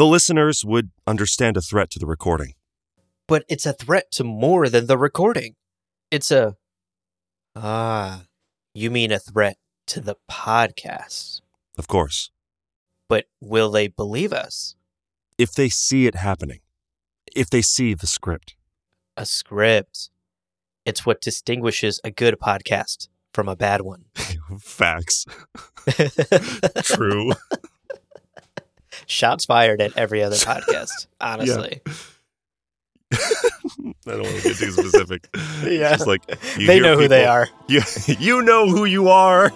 the listeners would understand a threat to the recording. But it's a threat to more than the recording. It's a. Ah, you mean a threat to the podcast. Of course. But will they believe us? If they see it happening, if they see the script. A script. It's what distinguishes a good podcast from a bad one. Facts. True. Shots fired at every other podcast, honestly. I don't want to get too specific. Yeah. Just like you They know who they are. You, you know who you are.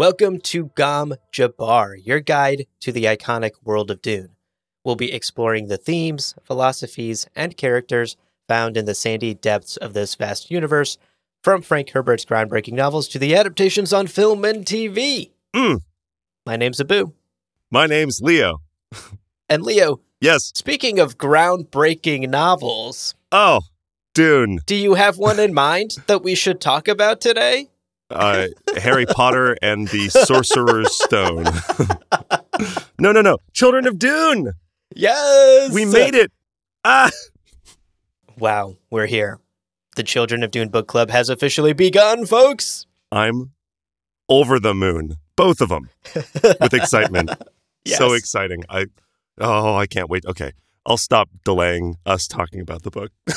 Welcome to Gom Jabbar, your guide to the iconic world of Dune. We'll be exploring the themes, philosophies, and characters found in the sandy depths of this vast universe, from Frank Herbert's groundbreaking novels to the adaptations on film and TV. Mm. My name's Abu. My name's Leo. And Leo, Yes. speaking of groundbreaking novels, Oh, Dune. do you have one in mind that we should talk about today? Uh, Harry Potter and the Sorcerer's Stone. no, no, no. Children of Dune. Yes! We made it. Ah. Wow, we're here. The Children of Dune Book Club has officially begun, folks. I'm over the moon. Both of them with excitement. So exciting. I oh, I can't wait. Okay. I'll stop delaying us talking about the book.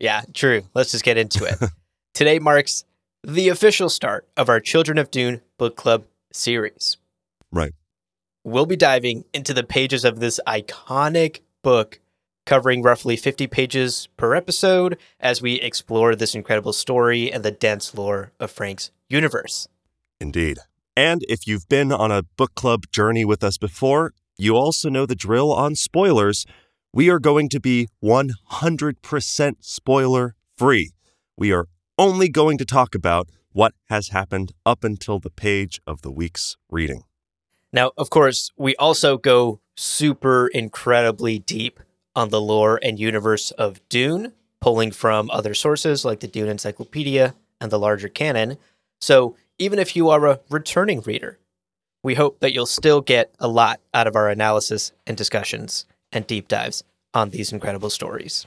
Yeah, true. Let's just get into it. Today marks the official start of our Children of Dune Book Club series. Right. We'll be diving into the pages of this iconic book, covering roughly 50 pages per episode as we explore this incredible story and the dense lore of Frank's universe. Indeed. And if you've been on a book club journey with us before, you also know the drill on spoilers. We are going to be 100% spoiler free. We are only going to talk about what has happened up until the page of the week's reading. Now, of course, we also go super incredibly deep on the lore and universe of Dune, pulling from other sources like the Dune Encyclopedia and the larger canon. So, even if you are a returning reader, we hope that you'll still get a lot out of our analysis and discussions and deep dives on these incredible stories.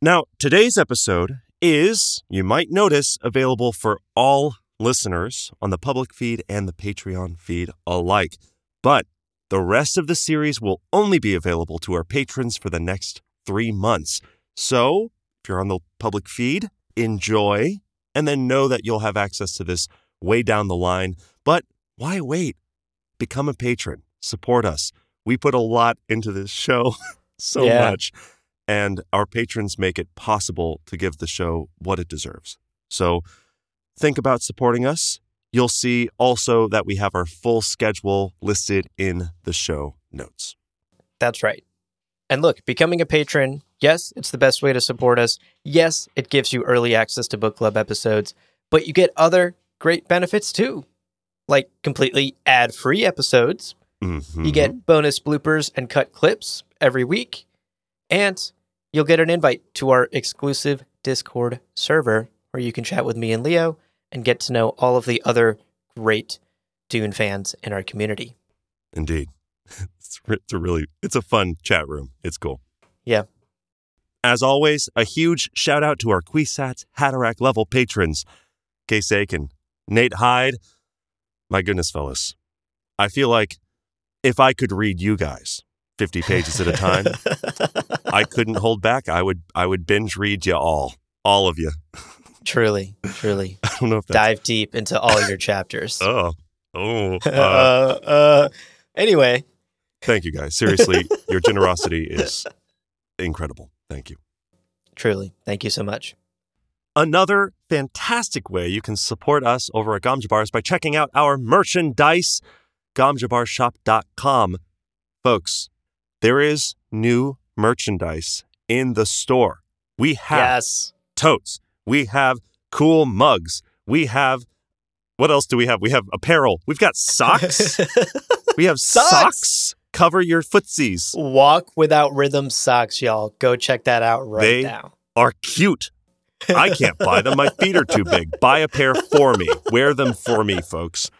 Now, today's episode is, you might notice, available for all listeners on the public feed and the Patreon feed alike. But the rest of the series will only be available to our patrons for the next three months. So, if you're on the public feed, enjoy, and then know that you'll have access to this way down the line. But why wait? Become a patron, support us. We put a lot into this show, so Yeah. much and our patrons make it possible to give the show what it deserves. So think about supporting us. You'll see also that we have our full schedule listed in the show notes. That's right. And look, becoming a patron, yes, it's the best way to support us. Yes, it gives you early access to book club episodes, but you get other great benefits too, like completely ad free episodes. Mhm. You get bonus bloopers and cut clips every week, and you'll get an invite to our exclusive Discord server where you can chat with me and Leo and get to know all of the other great Dune fans in our community. Indeed. It's, it's a really it's a fun chat room. It's cool. Yeah. As always, a huge shout out to our Kwisatz Haderach level patrons. Case Aiken, Nate Hyde. My goodness, fellas. I feel like if I could read you guys 50 pages at a time, I couldn't hold back. I would I would binge read you all. All of you. truly, truly. I don't know if that's dive deep into all your chapters. Oh. Oh. uh, Uh, uh, anyway, thank you guys. Seriously, your generosity is incredible. Thank you. truly, thank you so much. Another fantastic way you can support us over at Gom Jabbar is by checking out our merchandise, gomjabbarshop.com. Folks, there is new merchandise in the store. We have Yes. totes. We have cool mugs. We have what else do we have? We have apparel. We've got socks. we have Socks? socks. Cover your footsies. Walk without rhythm socks, y'all. Go check that out right They- now. Are cute. I can't buy them. My feet are too big. Buy a pair for me. Wear them for me, folks.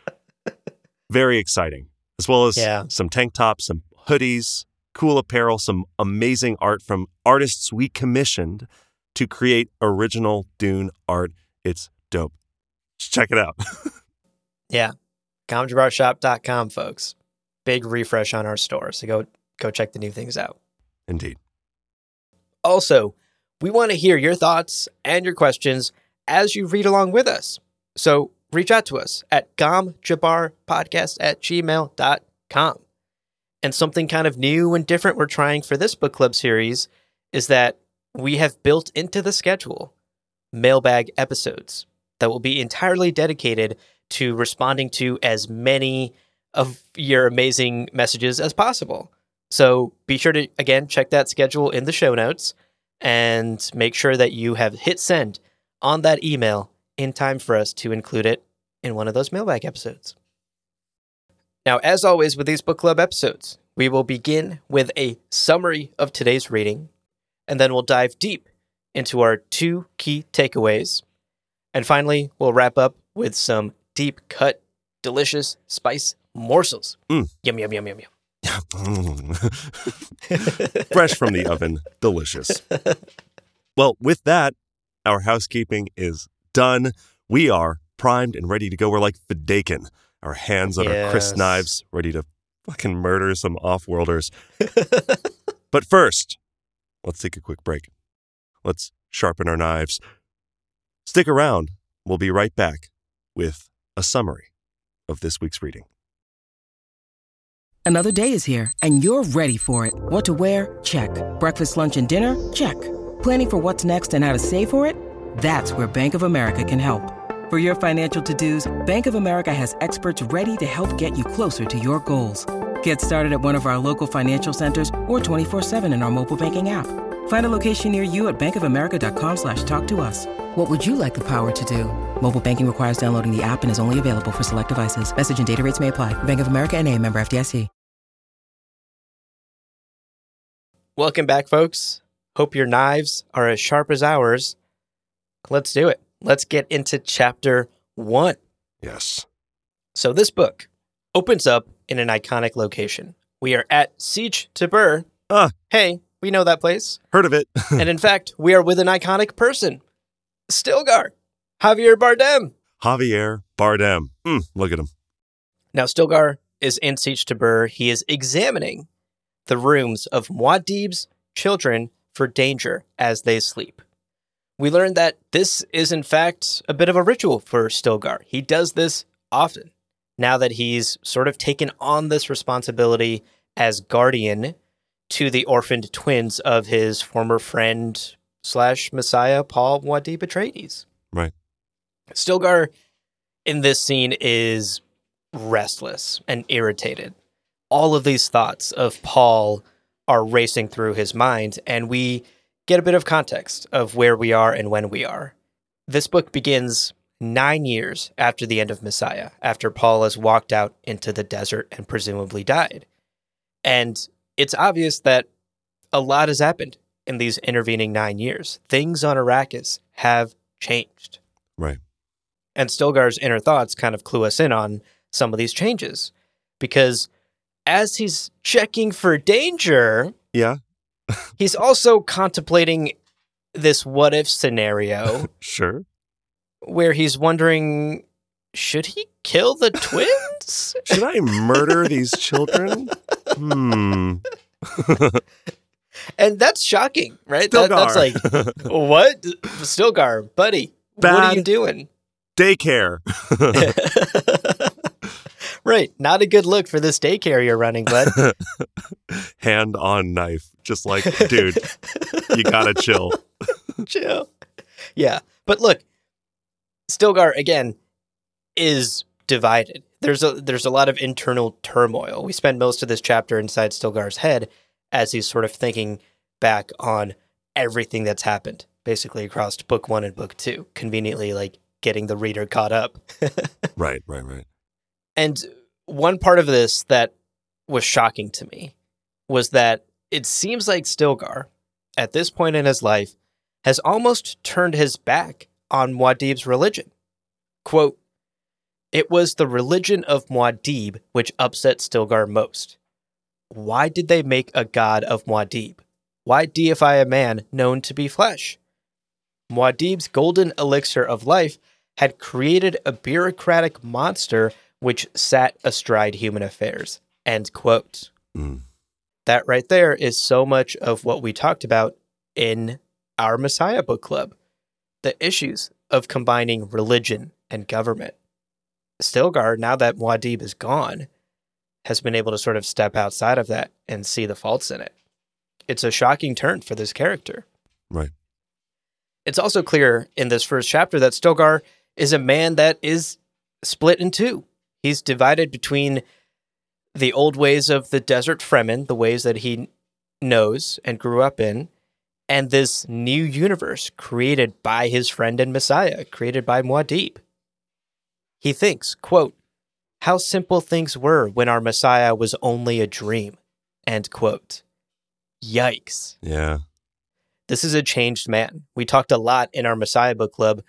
Very exciting. As well as Yeah. some tank tops, some hoodies, cool apparel, some amazing art from artists we commissioned to create original Dune art. It's dope. Check it out. Yeah. gomjabbarshop.com, folks. Big refresh on our store. So go go check the new things out. Indeed. Also, we want to hear your thoughts and your questions as you read along with us. So reach out to us at gomjabarpodcast at gmail.com. And something kind of new and different we're trying for this book club series is that we have built into the schedule mailbag episodes that will be entirely dedicated to responding to as many of your amazing messages as possible. So be sure to, again, check that schedule in the show notes and make sure that you have hit send on that email in time for us to include it in one of those mailbag episodes. Now, as always with these book club episodes, we will begin with a summary of today's reading, and then we'll dive deep into our two key takeaways. And finally, we'll wrap up with some deep cut, delicious spice morsels. Mm. Yum, yum, yum, yum, yum. Fresh from the oven. Delicious. Well, with that, our housekeeping is done. We are primed and ready to go. We're like Fedaykin. Our hands on our crysknives, ready to fucking murder some off-worlders. but first, let's take a quick break. Let's sharpen our knives. Stick around. We'll be right back with a summary of this week's reading. Another day is here, and you're ready for it. What to wear? Check. Breakfast, lunch, and dinner? Check. Planning for what's next and how to save for it? That's where Bank of America can help. For your financial to-dos, Bank of America has experts ready to help get you closer to your goals. Get started at one of our local financial centers or 24-7 in our mobile banking app. Find a location near you at bankofamerica.com slash talk to us. What would you like the power to do? Mobile banking requires downloading the app and is only available for select devices. Message and data rates may apply. Bank of America and a member FDIC. Welcome back, folks. Hope your knives are as sharp as ours. Let's do it. Let's get into chapter one. Yes. So, this book opens up in an iconic location. We are at Sietch Tabr. Ah. Hey, we know that place. Heard of it. and in fact, we are with an iconic person Stilgar, Javier Bardem. Javier Bardem. Mm, look at him. Now, Stilgar is in Sietch Tabr. He is examining the rooms of Muad'Dib's children for danger as they sleep. We learn that this is, in fact, a bit of a ritual for Stilgar. He does this often now that he's sort of taken on this responsibility as guardian to the orphaned twins of his former friend slash messiah, Paul Muad'Dib Atreides. Right. Stilgar in this scene is restless and irritated. All of these thoughts of Paul are racing through his mind, and we get a bit of context of where we are and when we are. This book begins nine years after the end of Messiah, after Paul has walked out into the desert and presumably died. And it's obvious that a lot has happened in these intervening nine years. Things on Arrakis have changed. Right. And Stilgar's inner thoughts kind of clue us in on some of these changes. Because as he's checking for danger, Yeah. He's also contemplating this what if scenario Sure. where he's wondering should he kill the twins? Should I murder these children? Hmm. and that's shocking, right? That- that's like, what? Stilgar, buddy, what are you doing? daycare. Right. Not a good look for this daycare you're running, bud. Hand on knife. Just like, dude, you gotta chill. Chill. Yeah. But look, Stilgar again is divided. There's a there's a lot of internal turmoil. We spend most of this chapter inside Stilgar's head as he's sort of thinking back on everything that's happened, basically across book one and book two, conveniently like getting the reader caught up. Right, right, right. And one part of this that was shocking to me was that it seems like Stilgar, at this point in his life, has almost turned his back on Muad'Dib's religion. Quote, It was the religion of Muad'Dib which upset Stilgar most. Why did they make a god of Muad'Dib? Why deify a man known to be flesh? Muad'Dib's golden elixir of life had created a bureaucratic monster which sat astride human affairs. End quote. Mm. That right there is so much of what we talked about in our Messiah book club the issues of combining religion and government. Stilgar, now that Muad'Dib is gone, has been able to sort of step outside of that and see the faults in it. It's a shocking turn for this character. Right. It's also clear in this first chapter that Stilgar is a man that is split in two. He's divided between the old ways of the desert Fremen, the ways that he knows and grew up in, and this new universe created by his friend and Messiah, created by Muad'Dib. He thinks, quote, how simple things were when our Messiah was only a dream, end quote. Yikes. Yeah. This is a changed man. We talked a lot in our Messiah book club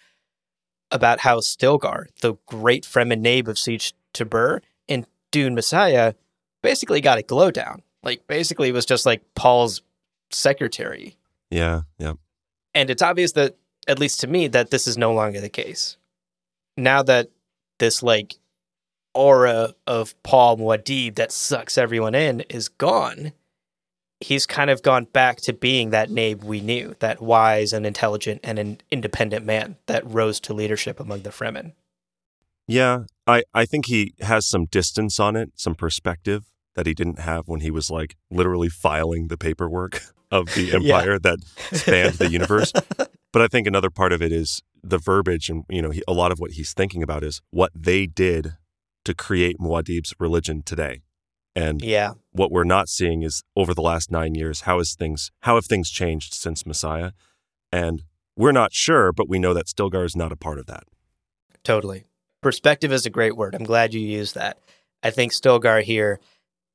about how Stilgar, the great Fremen Naib of Sietch Tabr in Dune Messiah, basically got a glow down. Like, basically, was just like Paul's secretary. Yeah. Yeah. And it's obvious that, at least to me, that this is no longer the case. Now that this, like, aura of Paul Muad'Dib that sucks everyone in is gone, he's kind of gone back to being that Naib we knew, that wise and intelligent and an independent man that rose to leadership among the Fremen. Yeah. I, I think he has some distance on it, some perspective that he didn't have when he was like literally filing the paperwork of the empire that spanned the universe. But I think another part of it is the verbiage, and you know, he, a lot of what he's thinking about is what they did to create Muad'Dib's religion today. And Yeah. what we're not seeing is over the last nine years, how has things how have things changed since Messiah? And we're not sure, but we know that Stilgar is not a part of that. Totally. Perspective is a great word. I'm glad you used that. I think Stilgar here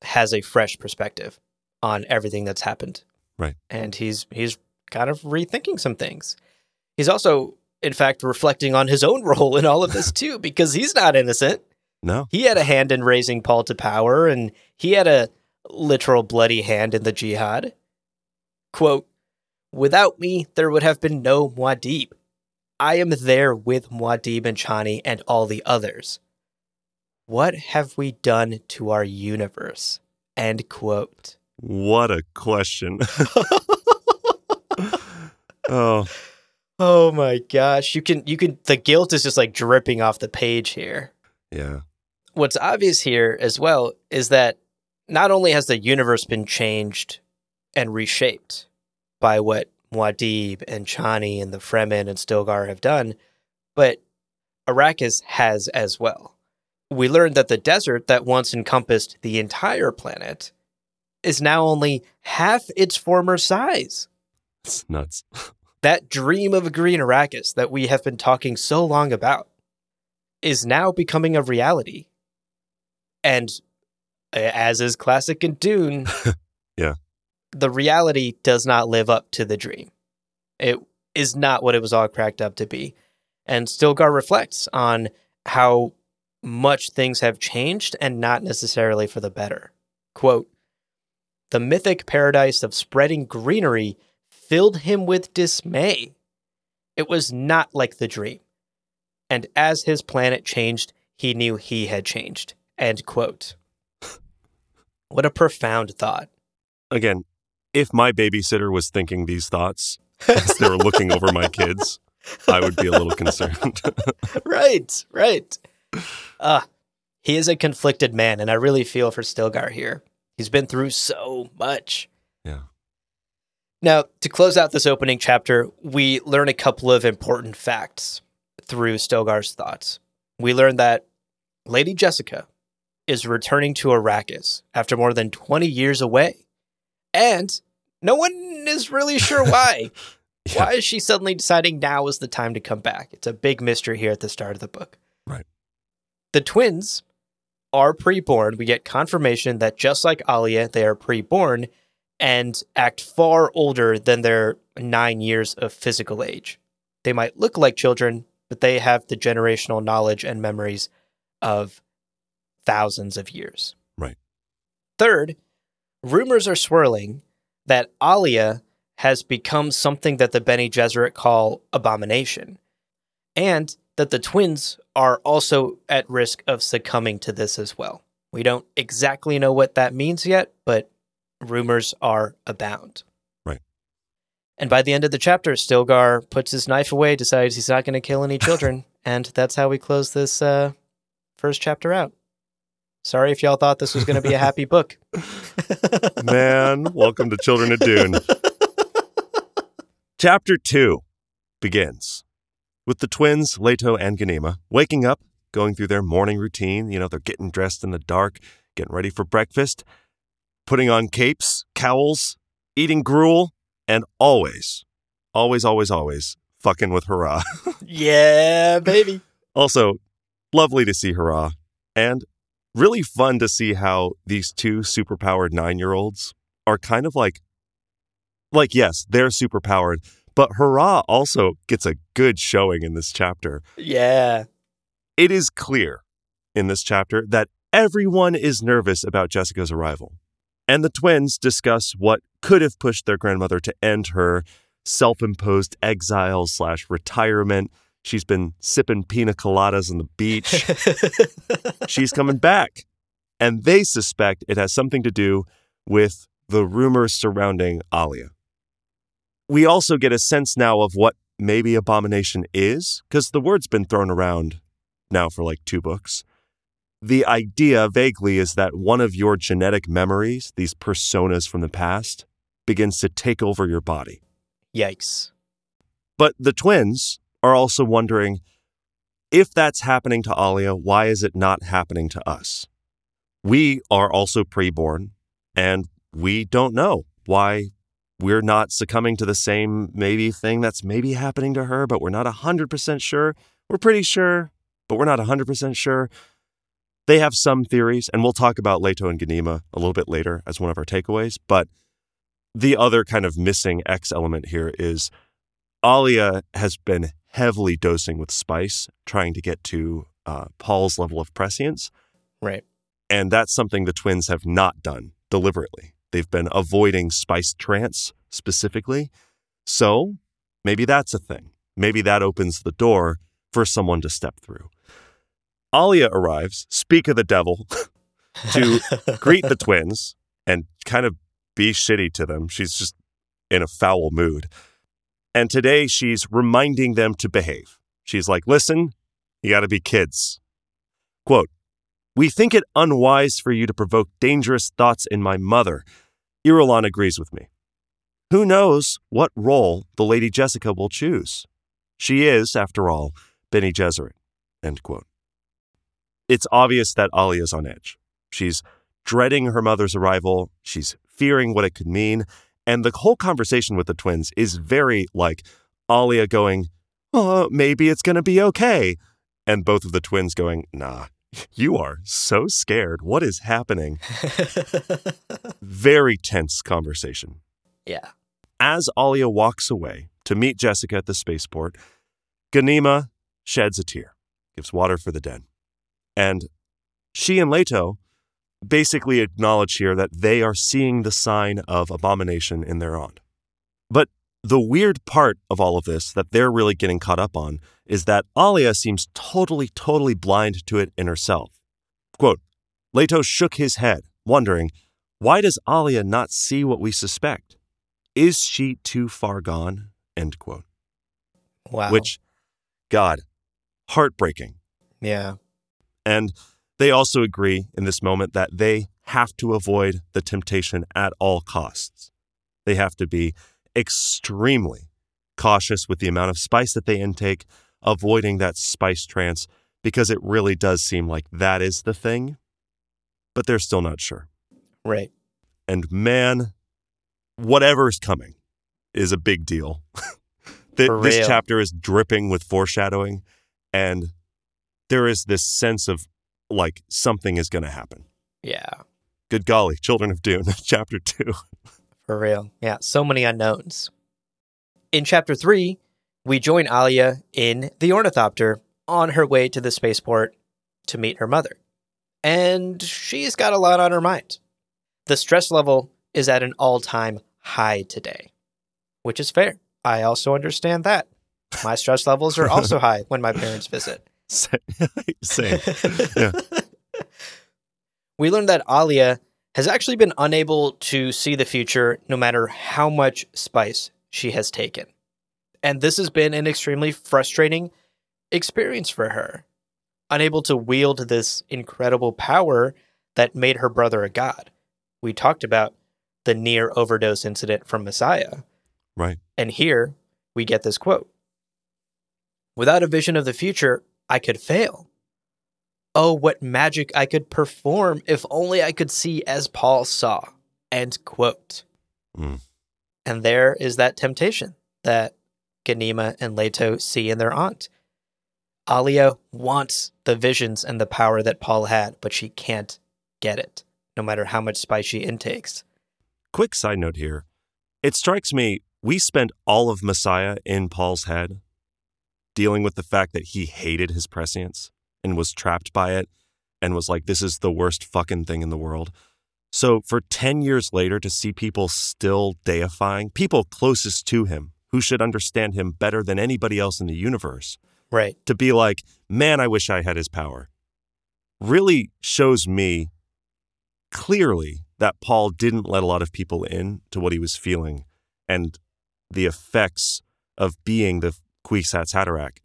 has a fresh perspective on everything that's happened. Right. And he's he's kind of rethinking some things. He's also in fact reflecting on his own role in all of this too because he's not innocent. No. He had a hand in raising Paul to power and he had a literal bloody hand in the jihad. Quote, Without me, there would have been no Muad'Dib. I am there with Muad'Dib and Chani and all the others. What have we done to our universe? End quote. What a question. oh, Oh my gosh. You can you can the guilt is just like dripping off the page here. yeah. What's obvious here as well is that not only has the universe been changed and reshaped by what Muad'Dib and Chani and the Fremen and Stilgar have done, but Arrakis has as well. We learned that the desert that once encompassed the entire planet is now only half its former size. It's nuts. That dream of a green Arrakis that we have been talking so long about is now becoming a reality. And as is classic in Dune, Yeah. The reality does not live up to the dream. It is not what it was all cracked up to be. And Stilgar reflects on how much things have changed and not necessarily for the better. Quote The mythic paradise of spreading greenery filled him with dismay. It was not like the dream. And as his planet changed, he knew he had changed. End quote. What a profound thought. Again, if my babysitter was thinking these thoughts as they were looking over my kids, I would be a little concerned. right, right. Uh, he is a conflicted man, and I really feel for Stilgar here. He's been through so much. yeah. Now, to close out this opening chapter, we learn a couple of important facts through Stilgar's thoughts. We learn that Lady Jessica is returning to Arrakis after more than 20 years away. And no one is really sure why. Yeah. Why is she suddenly deciding now is the time to come back? It's a big mystery here at the start of the book. Right. The twins are preborn. We get confirmation that just like Alia, they are preborn and act far older than their nine years of physical age. They might look like children, but they have the generational knowledge and memories of thousands of years. Right. Third, rumors are swirling that Alia has become something that the Bene Gesserit call abomination, and that the twins are also at risk of succumbing to this as well. We don't exactly know what that means yet, but rumors are abound. Right. And by the end of the chapter, Stilgar puts his knife away, decides he's not going to kill any children, and that's how we close this uh, first chapter out. Sorry if y'all thought this was going to be a happy book. Man, welcome to Children of Dune. Chapter 2 begins with the twins, Leto and Ganima, waking up, going through their morning routine. You know, they're getting dressed in the dark, getting ready for breakfast, putting on capes, cowls, eating gruel, and always, always, always, always fucking with Harah. yeah, baby. Also, lovely to see Harah, and really fun to see how these two superpowered nine year olds are kind of like, like, yes, they're superpowered, but Harah also gets a good showing in this chapter. Yeah. It is clear in this chapter that everyone is nervous about Jessica's arrival. And the twins discuss what could have pushed their grandmother to end her self imposed exile slash retirement. She's been sipping pina coladas on the beach. She's coming back. And they suspect it has something to do with the rumors surrounding Alia. We also get a sense now of what maybe abomination is, because the word's been thrown around now for like two books. The idea vaguely is that one of your genetic memories, these personas from the past, begins to take over your body. Yikes. But the twins are also wondering if that's happening to Alia, why is it not happening to us? We are also preborn, and we don't know why we're not succumbing to the same maybe thing that's maybe happening to her, but we're not 100% sure. We're pretty sure, but we're not 100% sure. They have some theories, and we'll talk about Leto and Ganima a little bit later as one of our takeaways. But the other kind of missing X element here is Alia has been heavily dosing with spice, trying to get to uh, Paul's level of prescience. Right. And that's something the twins have not done deliberately. They've been avoiding spice trance specifically. So maybe that's a thing. Maybe that opens the door for someone to step through. Alia arrives, speak of the devil, to greet the twins and kind of be shitty to them. She's just in a foul mood. And today she's reminding them to behave. She's like, listen, you got to be kids. Quote, we think it unwise for you to provoke dangerous thoughts in my mother. Irulan agrees with me. Who knows what role the Lady Jessica will choose? She is, after all, Bene Gesserit. End quote. It's obvious that Alia's on edge. She's dreading her mother's arrival. She's fearing what it could mean. And the whole conversation with the twins is very like Alia going, Oh, maybe it's going to be okay. And both of the twins going, Nah, you are so scared. What is happening? Very tense conversation. yeah. As Alia walks away to meet Jessica at the spaceport, Ganima sheds a tear, gives water for the dead. And she and Leto basically acknowledge here that they are seeing the sign of abomination in their aunt. But the weird part of all of this that they're really getting caught up on is that Alia seems totally, totally blind to it in herself. Quote, Leto shook his head, wondering, why does Alia not see what we suspect? Is she too far gone? End quote. Wow. Which, God, heartbreaking. yeah. And they also agree in this moment that they have to avoid the temptation at all costs. They have to be extremely cautious with the amount of spice that they intake, avoiding that spice trance, because it really does seem like that is the thing. But they're still not sure. Right. And man, whatever's coming is a big deal. Th- this chapter is dripping with foreshadowing, and there is this sense of like something is going to happen. Yeah, Good golly, Children of Dune, chapter two. for real. Yeah, so many unknowns. In chapter three, we join Alia in the ornithopter on her way to the spaceport to meet her mother. And she's got a lot on her mind. The stress level is at an all time high today, which is fair. I also understand that. My stress levels are also high when my parents visit. Same. Same. Yeah. We learned that Alia has actually been unable to see the future no matter how much spice she has taken. And this has been an extremely frustrating experience for her. Unable to wield this incredible power that made her brother a god. We talked about the near overdose incident from Messiah. Right. And here we get this quote Without a vision of the future, I could fail. Oh, what magic I could perform if only I could see as Paul saw. End quote. Mm. And there is that temptation that Ganima and Leto see in their aunt. Alia wants the visions and the power that Paul had, but she can't get it, no matter how much spice she intakes. Quick side note here. It strikes me we spent all of Messiah in Paul's head, dealing with the fact that he hated his prescience and was trapped by it and was like, this is the worst fucking thing in the world. So for 10 years later to see people still deifying, people closest to him who should understand him better than anybody else in the universe, Right. to be like, man, I wish I had his power, really shows me clearly that Paul didn't let a lot of people in to what he was feeling and the effects of being the Kwisatz Haderach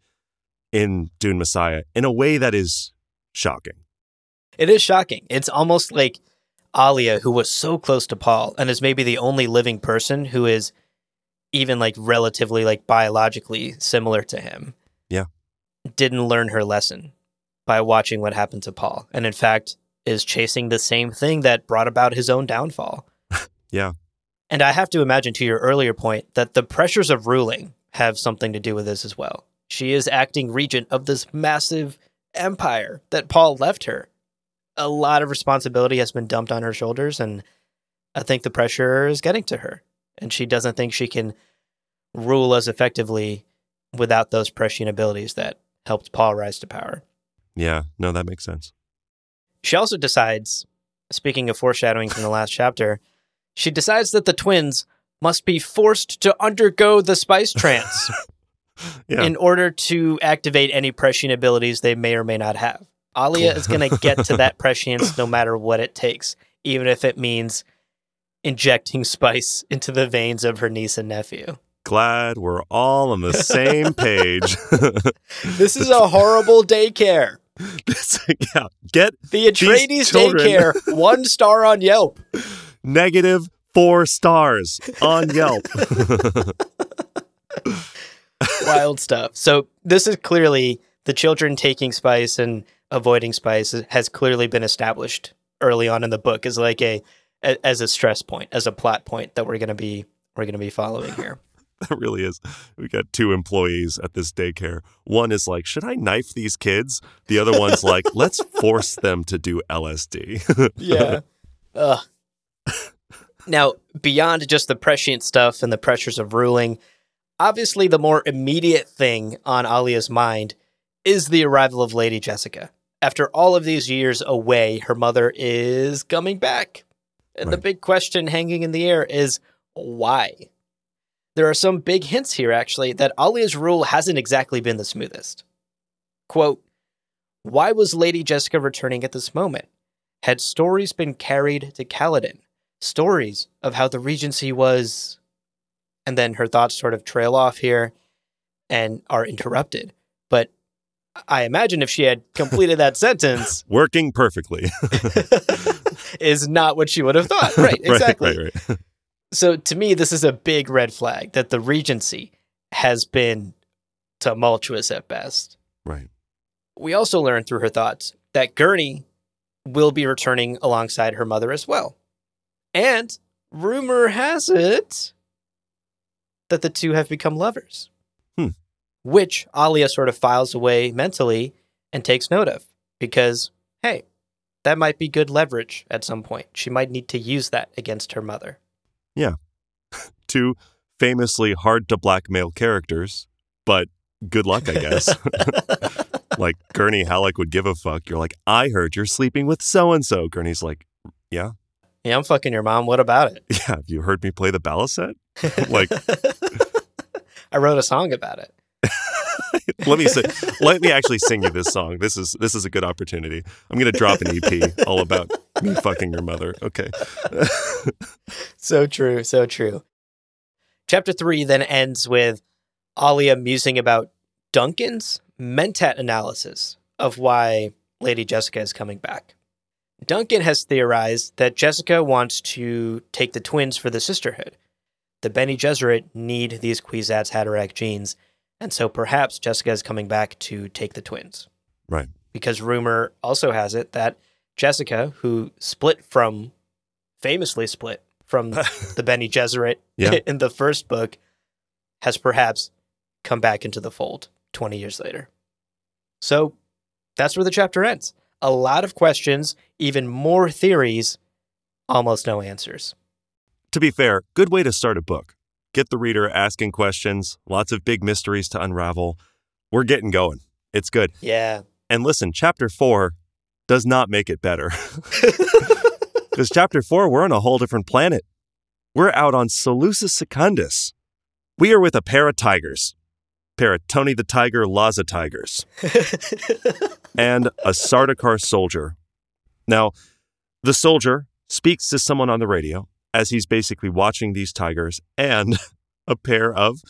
in Dune Messiah in a way that is shocking. It is shocking. It's almost like Alia, who was so close to Paul and is maybe the only living person who is even like relatively like biologically similar to him. Yeah. Didn't learn her lesson by watching what happened to Paul. And in fact, is chasing the same thing that brought about his own downfall. Yeah. And I have to imagine to your earlier point that the pressures of ruling have something to do with this as well. She is acting regent of this massive empire that Paul left her. A lot of responsibility has been dumped on her shoulders, and I think the pressure is getting to her. And she doesn't think she can rule as effectively without those prescient abilities that helped Paul rise to power. Yeah, no, that makes sense. She also decides, speaking of foreshadowing from the last chapter, she decides that the twins must be forced to undergo the spice trance Yeah. in order to activate any prescient abilities they may or may not have. Alia is going to get to that prescience no matter what it takes, even if it means injecting spice into the veins of her niece and nephew. Glad we're all on the same page. This is a horrible daycare. This- yeah, get The Atreides daycare, one star on Yelp. negative four stars on Yelp. wild stuff. So this is clearly the children taking spice and avoiding spice has clearly been established early on in the book as like a a- as a stress point, as a plot point that we're gonna be we're gonna be following here. That really is. We got two employees at this daycare. One is like, should I knife these kids? The other one's like, let's force them to do LSD. Yeah. Ugh. Now, beyond just the prescient stuff and the pressures of ruling, obviously the more immediate thing on Alia's mind is the arrival of Lady Jessica. After all of these years away, her mother is coming back. And the big question hanging in the air is why? There are some big hints here, actually, that Alia's rule hasn't exactly been the smoothest. Quote, why was Lady Jessica returning at this moment? Had stories been carried to Caladan? Stories of how the Regency was. And then her thoughts sort of trail off here and are interrupted. But I imagine if she had completed that sentence, Working perfectly. is not what she would have thought. Right, exactly. Right, right, right. So to me, this is a big red flag that the Regency has been tumultuous at best. Right. We also learn through her thoughts that Gurney will be returning alongside her mother as well. And rumor has it that the two have become lovers. Hmm. which Alia sort of files away mentally and takes note of because, hey, that might be good leverage at some point. She might need to use that against her mother. Yeah. Two famously hard to blackmail characters, but good luck, I guess. like Gurney Halleck would give a fuck. You're like, I heard you're sleeping with so and so. Gurney's like, Yeah, Yeah, I'm fucking your mom. What about it? yeah. Have you heard me play the balisette? Like, I wrote a song about it. let me say, let me actually sing you this song. This is this is a good opportunity. I'm gonna drop an EP all about me fucking your mother. Okay. So true, so true. Chapter three then ends with Alia musing about Duncan's mentat analysis of why Lady Jessica is coming back. Duncan has theorized that Jessica wants to take the twins for the sisterhood. The Bene Gesserit need these Kwisatz Haderach genes, and so perhaps Jessica is coming back to take the twins. Right. Because rumor also has it that Jessica, who split from, famously split from the Bene Gesserit Yeah. in the first book, has perhaps come back into the fold 20 years later. So that's where the chapter ends. A lot of questions, even more theories, almost no answers. To be fair, good way to start a book. Get the reader asking questions, lots of big mysteries to unravel. We're getting going. It's good. Yeah. And listen, chapter four does not make it better. Because chapter four, we're on a whole different planet. We're out on Salusa Secundus. We are with a pair of tigers, pair of Tony the Tiger Laza tigers, and a Sardaukar soldier. Now, the soldier speaks to someone on the radio as he's basically watching these tigers and a pair of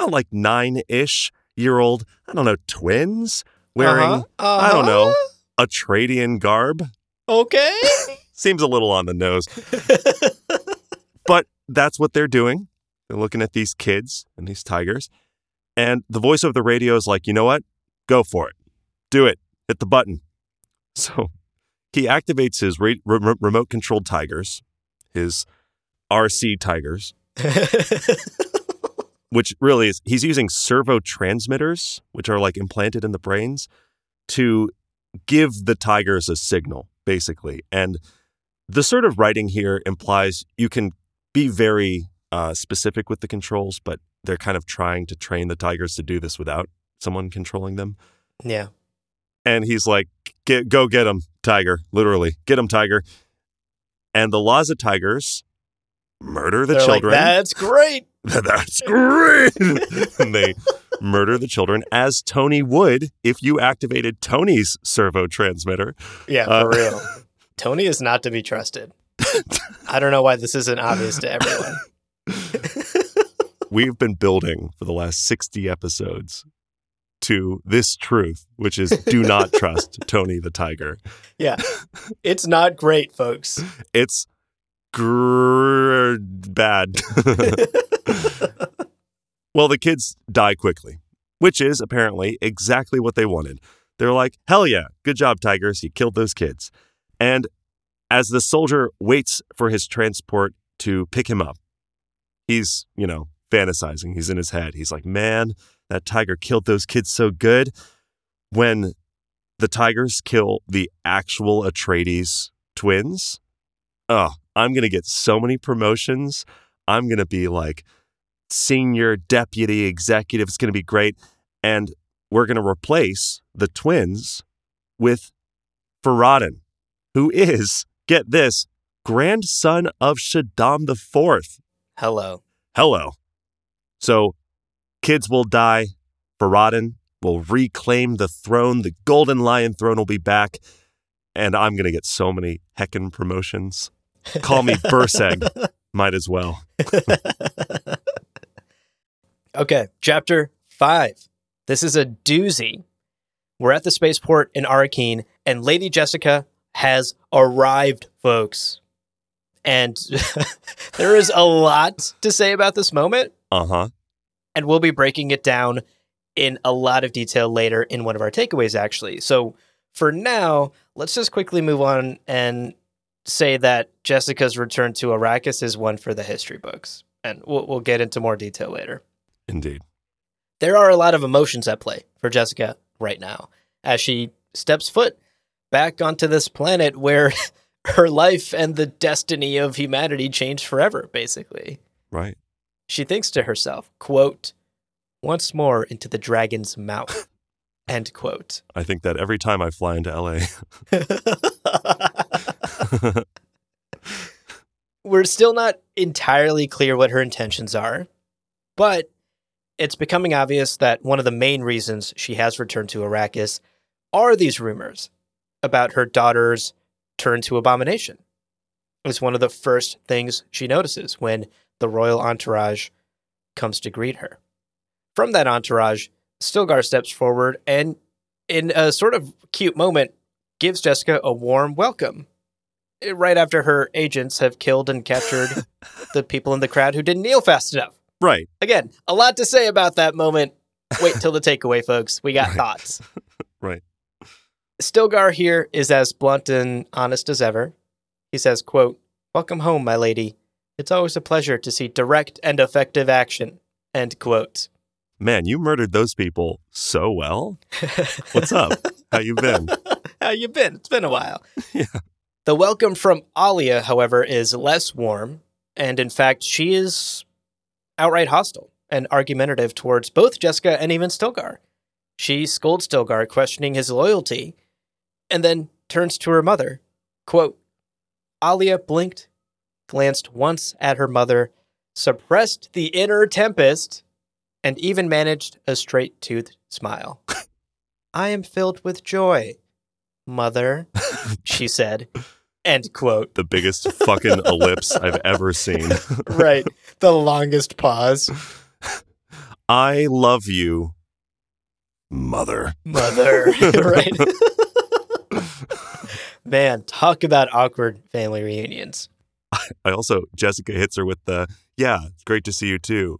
uh, like nine ish year old, I don't know, twins wearing, Uh-huh, I don't know, Atreidean garb. Okay. Seems a little on the nose, but that's what they're doing. They're looking at these kids and these tigers. And the voice of the radio is like, you know what? Go for it. Do it. Hit the button. So he activates his re- re- remote controlled tigers, his RC tigers, which really is, he's using servo transmitters, which are like implanted in the brains, to give the tigers a signal, basically. And the sort of writing here implies you can be very uh, specific with the controls, but they're kind of trying to train the tigers to do this without someone controlling them. yeah. And he's like, get, go get him, tiger. Literally, get him, tiger. And the Laza tigers murder the They're like, children. That's great. That's great. and they murder the children as Tony would if you activated Tony's servo transmitter. Yeah, Uh, for real. Tony is not to be trusted. I don't know why this isn't obvious to everyone. We've been building for the last 60 episodes to this truth, which is do not trust Tony the tiger. Yeah. It's not great, folks. It's gr- bad. well, the kids die quickly, which is apparently exactly what they wanted. They're like, hell yeah, good job, Tigers. You killed those kids. And as the soldier waits for his transport to pick him up, he's, you know, fantasizing. He's in his head. He's like, man, that tiger killed those kids so good. When the tigers kill the actual Atreides twins, oh, I'm going to get so many promotions. I'm going to be like senior deputy executive. It's going to be great. And we're going to replace the twins with Farad'n, who is, get this, grandson of Shaddam the Fourth. Hello. Hello. So kids will die. Farad'n will reclaim the throne. The golden lion throne will be back. And I'm going to get so many heckin' promotions. Call me Burseg. Might as well. Okay, chapter five. This is a doozy. We're at the spaceport in Arakeen, and Lady Jessica has arrived, folks. And there is a lot to say about this moment, Uh huh. and we'll be breaking it down in a lot of detail later in one of our takeaways, actually. So for now, let's just quickly move on and say that Jessica's return to Arrakis is one for the history books. And we'll, we'll get into more detail later. Indeed. There are a lot of emotions at play for Jessica right now as she steps foot back onto this planet where her life and the destiny of humanity changed forever, basically. Right. She thinks to herself, quote, once more into the dragon's mouth, end quote. I think that every time I fly into LA. We're still not entirely clear what her intentions are, but it's becoming obvious that one of the main reasons she has returned to Arrakis are these rumors about her daughter's turn to abomination. It's one of the first things she notices when the royal entourage comes to greet her. From that entourage, Stilgar steps forward and, in a sort of cute moment, gives Jessica a warm welcome. Eh, Right after her agents have killed and captured the people in the crowd who didn't kneel fast enough. right. Again, a lot to say about that moment. Wait till the takeaway, folks. We got Right. thoughts. Right. Stilgar here is as blunt and honest as ever. He says, quote, Welcome home, my lady. It's always a pleasure to see direct and effective action. End quote. Man, you murdered those people so well. What's up? How you been? How you been? It's been a while. Yeah. The welcome from Alia, however, is less warm, and in fact, she is outright hostile and argumentative towards both Jessica and even Stilgar. She scolds Stilgar, questioning his loyalty, and then turns to her mother. Quote, Alia blinked, glanced once at her mother, suppressed the inner tempest, and even managed a straight toothed smile. I am filled with joy, mother, she said. End quote. The biggest fucking ellipse I've ever seen. Right. The longest pause. I love you, mother. Mother. right. Man, talk about awkward family reunions. I also, Jessica hits her with the, yeah, it's great to see you too.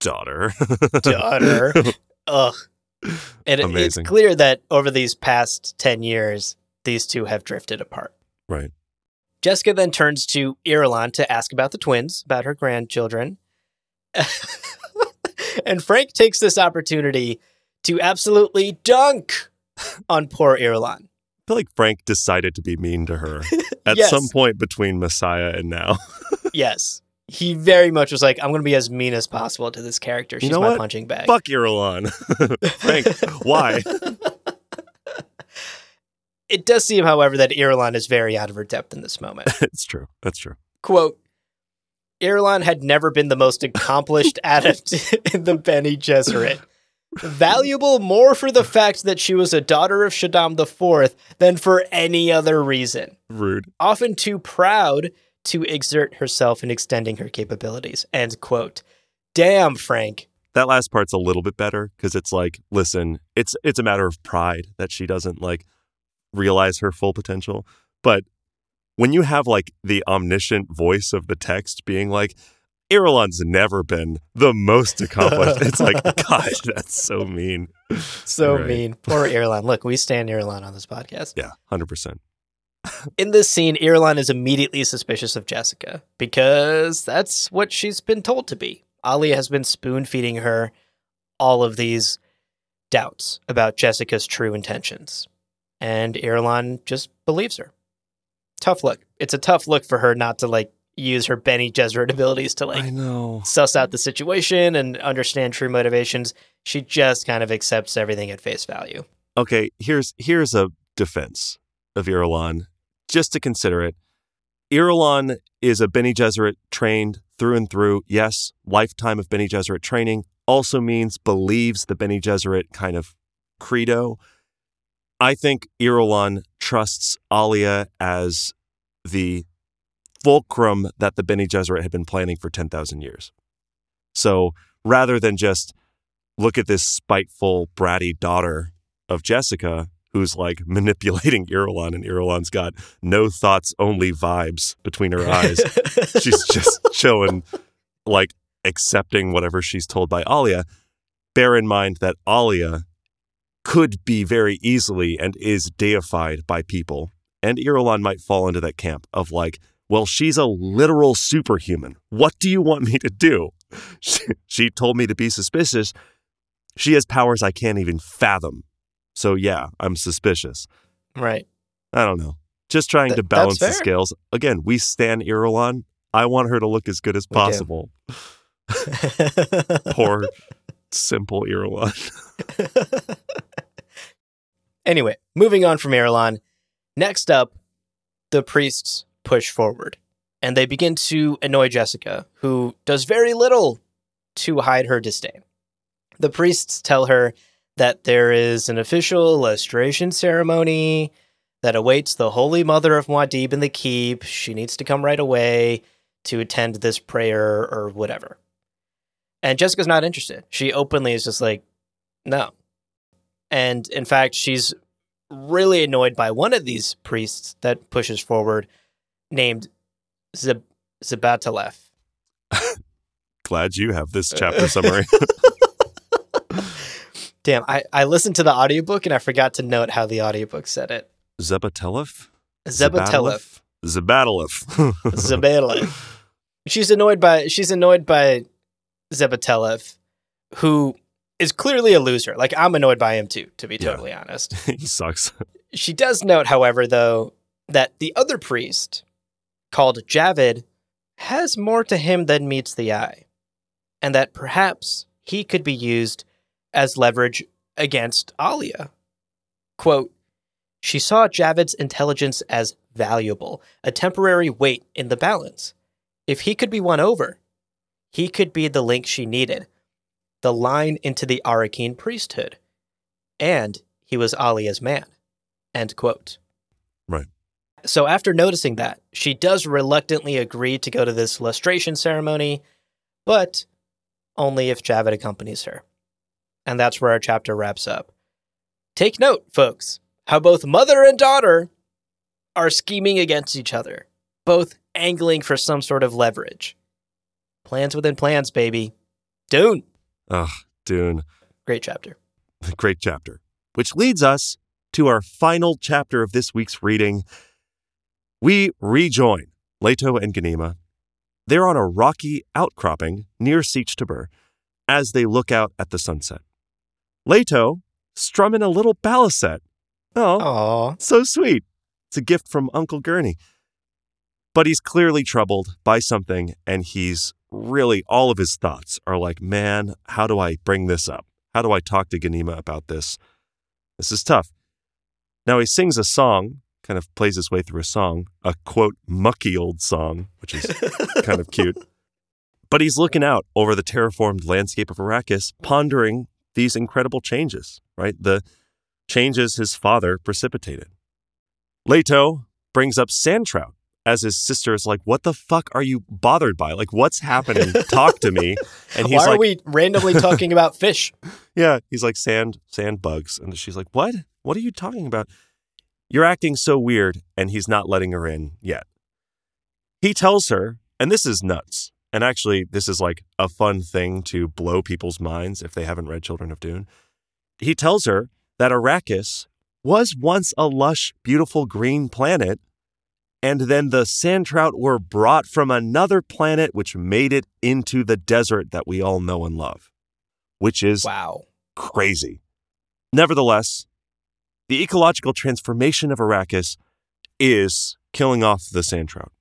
Daughter. Daughter. Ugh. And it- it's clear that over these past 10 years, these two have drifted apart. right. Jessica then turns to Irulan to ask about the twins, about her grandchildren. and Frank takes this opportunity to absolutely dunk on poor Irulan. I feel like Frank decided to be mean to her at Yes. some point between Messiah and now. Yes. He very much was like, I'm going to be as mean as possible to this character. She's know my what? punching bag. Fuck Irulan. Frank, why? It does seem, however, that Irulan is very out of her depth in this moment. it's true. That's true. Quote Irulan had never been the most accomplished adept in the Bene Gesserit. Valuable more for the fact that she was a daughter of Shaddam IV than for any other reason. Rude. Often too proud to exert herself in extending her capabilities. End quote. Damn, Frank. That last part's a little bit better because it's like, listen, it's it's a matter of pride that she doesn't like realize her full potential. But when you have like the omniscient voice of the text being like, Irulan's never been the most accomplished, it's like, gosh, that's so mean. So Right. mean. Poor Irulan. Look, we stand Irulan on this podcast. Yeah, hundred percent. In this scene, Irulan is immediately suspicious of Jessica because that's what she's been told to be. Ali has been spoon feeding her all of these doubts about Jessica's true intentions. And Irulan just believes her. Tough look. It's a tough look for her not to like use her Bene Gesserit abilities to like I know. suss out the situation and understand true motivations. She just kind of accepts everything at face value. Okay, here's here's a defense of Irulan, just to consider it. Irulan is a Bene Gesserit trained through and through. Yes, lifetime of Bene Gesserit training also means believes the Bene Gesserit kind of credo. I think Irulan trusts Alia as the fulcrum that the Bene Gesserit had been planning for 10,000 years. So rather than just look at this spiteful, bratty daughter of Jessica who's like manipulating Irulan, and Irulan's got no thoughts, only vibes between her eyes. she's just chilling, like accepting whatever she's told by Alia. Bear in mind that Alia could be very easily and is deified by people. And Irulan might fall into that camp of like, well, she's a literal superhuman. What do you want me to do? she, she told me to be suspicious. She has powers I can't even fathom. So yeah, I'm suspicious. Right. I don't know. Just trying Th- to balance the scales. Again, we stand Irulan. I want her to look as good as possible. Poor, simple Irulan. anyway, moving on from Irulan. Next up, the priests push forward and they begin to annoy Jessica, who does very little to hide her disdain. The priests tell her that there is an official lustration ceremony that awaits the Holy Mother of Muad'Dib in the keep. She needs to come right away to attend this prayer or whatever. And Jessica's not interested. She openly is just like, no. And in fact, she's really annoyed by one of these priests that pushes forward, named Zeb- Zebataleph. Glad you have this chapter summary. Damn, I, I listened to the audiobook and I forgot to note how the audiobook said it. Zebatelef? Zebataleph. Zebataleph. Zebataleph. She's annoyed by she's annoyed by Zebataleph, who is clearly a loser. Like I'm annoyed by him too, to be Yeah. totally honest. he sucks. She does note, however, though, that the other priest, called Javid, has more to him than meets the eye, and that perhaps he could be used as leverage against Alia. Quote, she saw Javid's intelligence as valuable, a temporary weight in the balance. If he could be won over, he could be the link she needed, the line into the Arrakeen priesthood. And he was Alia's man. End quote. Right. So after noticing that, she does reluctantly agree to go to this lustration ceremony, but only if Javid accompanies her. And that's where our chapter wraps up. Take note, folks, how both mother and daughter are scheming against each other, both angling for some sort of leverage. Plans within plans, baby. Dune. Ugh, Dune. Great chapter. Great chapter. Which leads us to our final chapter of this week's reading. We rejoin Leto and Ganima. They're on a rocky outcropping near Sietch as they look out at the sunset. Leto strumming a little baliset. Oh, Aw. so sweet. It's a gift from Uncle Gurney. But he's clearly troubled by something, and he's really, all of his thoughts are like, man, how do I bring this up? How do I talk to Ganima about this? This is tough. Now he sings a song, kind of plays his way through a song, a quote, mucky old song, which is kind of cute. But he's looking out over the terraformed landscape of Arrakis, pondering these incredible changes, right? The changes his father precipitated. Leto brings up sand trout as his sister is like, What the fuck are you bothered by? Like, what's happening? Talk to me. And he's Why like, are we randomly talking about fish? Yeah. He's like, Sand, sand bugs. And she's like, What? What are you talking about? You're acting so weird. And he's not letting her in yet. He tells her, and this is nuts. And actually, this is like a fun thing to blow people's minds if they haven't read Children of Dune. He tells her that Arrakis was once a lush, beautiful green planet, and then the sand trout were brought from another planet, which made it into the desert that we all know and love, which is Wow. crazy. Nevertheless, the ecological transformation of Arrakis is killing off the sand trout,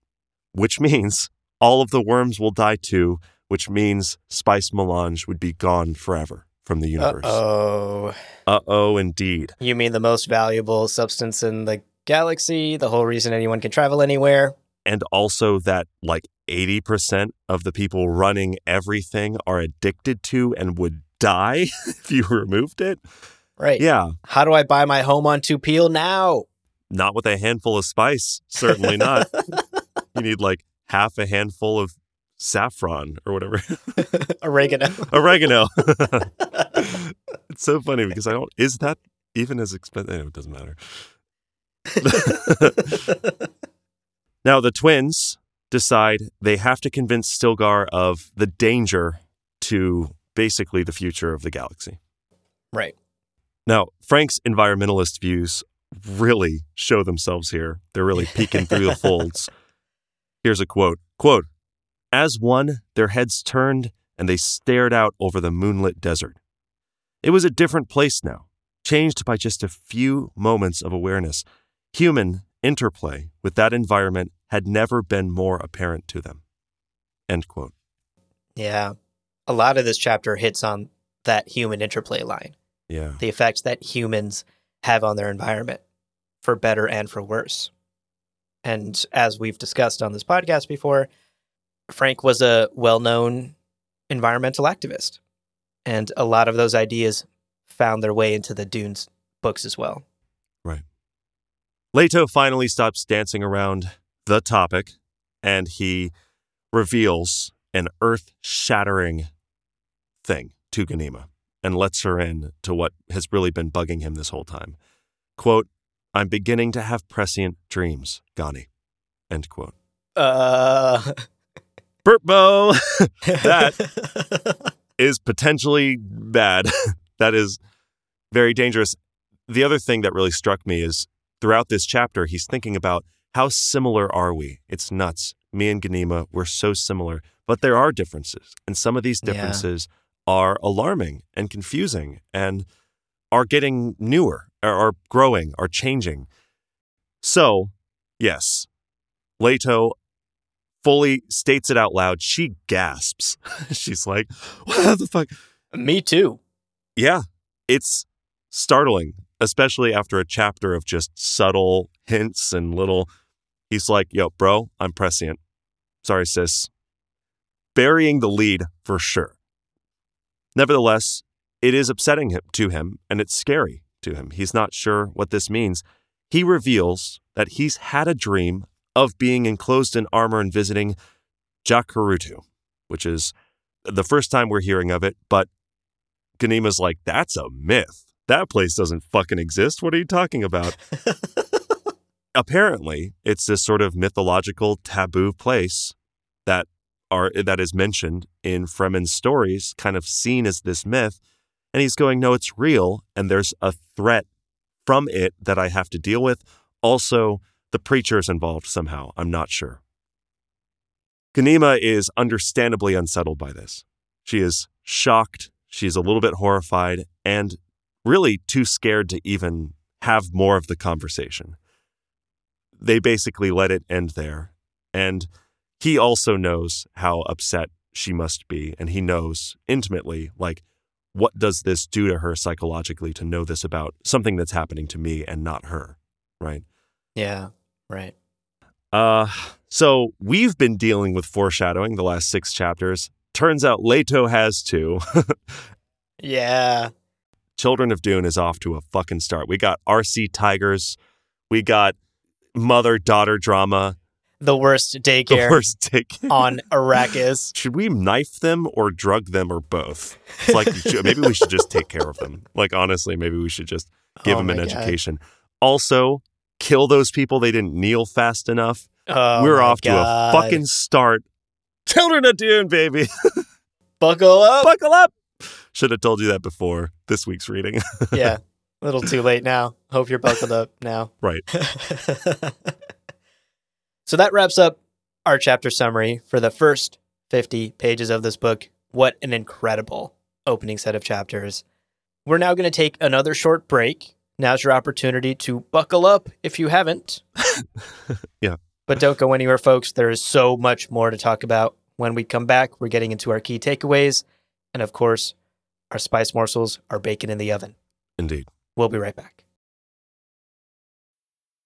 which means all of the worms will die too, which means Spice Melange would be gone forever from the Uh universe. oh. Uh oh, indeed. You mean the most valuable substance in the galaxy? The whole reason anyone can travel anywhere? And also that like 80% of the people running everything are addicted to and would die if you removed it. Right. Yeah, How do I buy my home on Tupile now? not with a handful of spice. Certainly not. you need like half a handful of saffron or whatever. Oregano. Oregano. it's so funny because I don't, is that even as expensive? Eh, anyway, it doesn't matter. now, the twins decide they have to convince Stilgar of the danger to basically the future of the galaxy. right. Now, Frank's environmentalist views really show themselves here. They're really peeking through the folds. Here's a quote. Quote, as one, their heads turned and they stared out over the moonlit desert. It was a different place now, changed by just a few moments of awareness. Human interplay with that environment had never been more apparent to them. End quote. Yeah. A lot of this chapter hits on that human interplay line, Yeah. the effects that humans have on their environment, for better and for worse. And as we've discussed on this podcast before, Frank was a well known environmental activist. And a lot of those ideas found their way into the Dunes books as well. Right. Leto finally stops dancing around the topic and he reveals an earth shattering thing to Ganima and lets her in to what has really been bugging him this whole time. Quote, I'm beginning to have prescient dreams, Gani. End quote. Uh, Burtbo That- is potentially bad. that is very dangerous. The other thing that really struck me is throughout this chapter, he's thinking about how similar are we? It's nuts. Me and Ganima, we're so similar, but there are differences. And some of these Yeah. Are alarming and confusing and are getting newer, are, are growing, are changing. So, yes, Leto fully states it out loud. She gasps. She's like, what the fuck? Me too. Yeah, it's startling, especially after a chapter of just subtle hints and little. He's like, yo, bro, I'm prescient. Sorry, sis. Burying the lead for sure. Nevertheless, it is upsetting him, to him and it's scary to him. He's not sure what this means. He reveals that he's had a dream of being enclosed in armor and visiting Jacurutu, which is the first time we're hearing of it, but Ganima's like, that's a myth. That place doesn't fucking exist. What are you talking about? Apparently, it's this sort of mythological taboo place that are that is mentioned in Fremen's stories, kind of seen as this myth. And he's going, no, it's real, and there's a threat from it that I have to deal with. Also, the preacher is involved somehow. I'm not sure. Ganima is understandably unsettled by this. She is shocked, she's a little bit horrified, and really too scared to even have more of the conversation. They basically let it end there. And he also knows how upset she must be. And he knows intimately, like, what does this do to her psychologically to know this about something that's happening to me and not her? Right. Yeah, right. Uh, so we've been dealing with foreshadowing the last six chapters. Turns out Leto has too. Yeah. Children of Dune is off to a fucking start. We got RC Tigers. We got mother daughter drama. The worst daycare The daycare worst take. on Arrakis. Should we knife them or drug them or both? It's like maybe we should just take care of them. Like honestly, maybe we should just give Oh them an my God. education. Also, kill those people they didn't kneel fast enough. Oh We're my off to a fucking start. Children of Dune, baby. buckle up. Buckle up. Should have told you that before this week's reading. yeah, a little too late now. Hope you're buckled up now. right. So that wraps up our chapter summary for the first 50 pages of this book. What an incredible opening set of chapters. We're now going to take another short break. Now's your opportunity to buckle up if you haven't. Yeah. But don't go anywhere, folks. There is so much more to talk about. When we come back, we're getting into our key takeaways. And of course, our spice morsels are baking in the oven. Indeed. We'll be right back.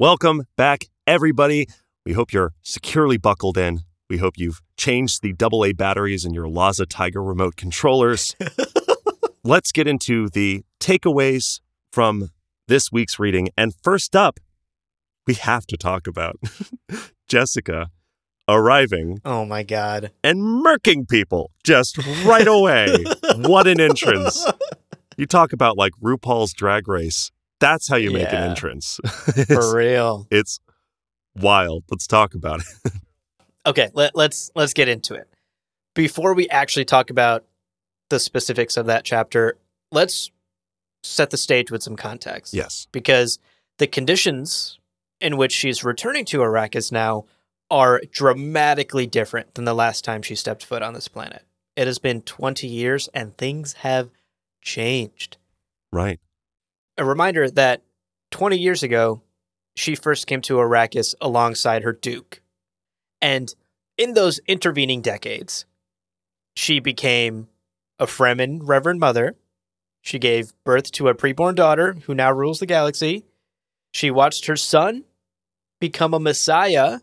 Welcome back, everybody. We hope you're securely buckled in. We hope you've changed the AA batteries in your Laza Tiger remote controllers. Let's get into the takeaways from this week's reading. And first up, we have to talk about Jessica arriving Oh my god. and murking people just right away. what an entrance. You talk about like RuPaul's drag race. That's how you make an Yeah. entrance. For real. it's wild. Let's talk about it. Okay, let, let's let's get into it. Before we actually talk about the specifics of that chapter, let's set the stage with some context. Yes. Because the conditions in which she's returning to Arrakis now are dramatically different than the last time she stepped foot on this planet. It has been 20 years and things have changed. Right. A reminder that 20 years ago, she first came to Arrakis alongside her Duke. And in those intervening decades, she became a Fremen Reverend Mother. She gave birth to a preborn daughter who now rules the galaxy. She watched her son become a messiah.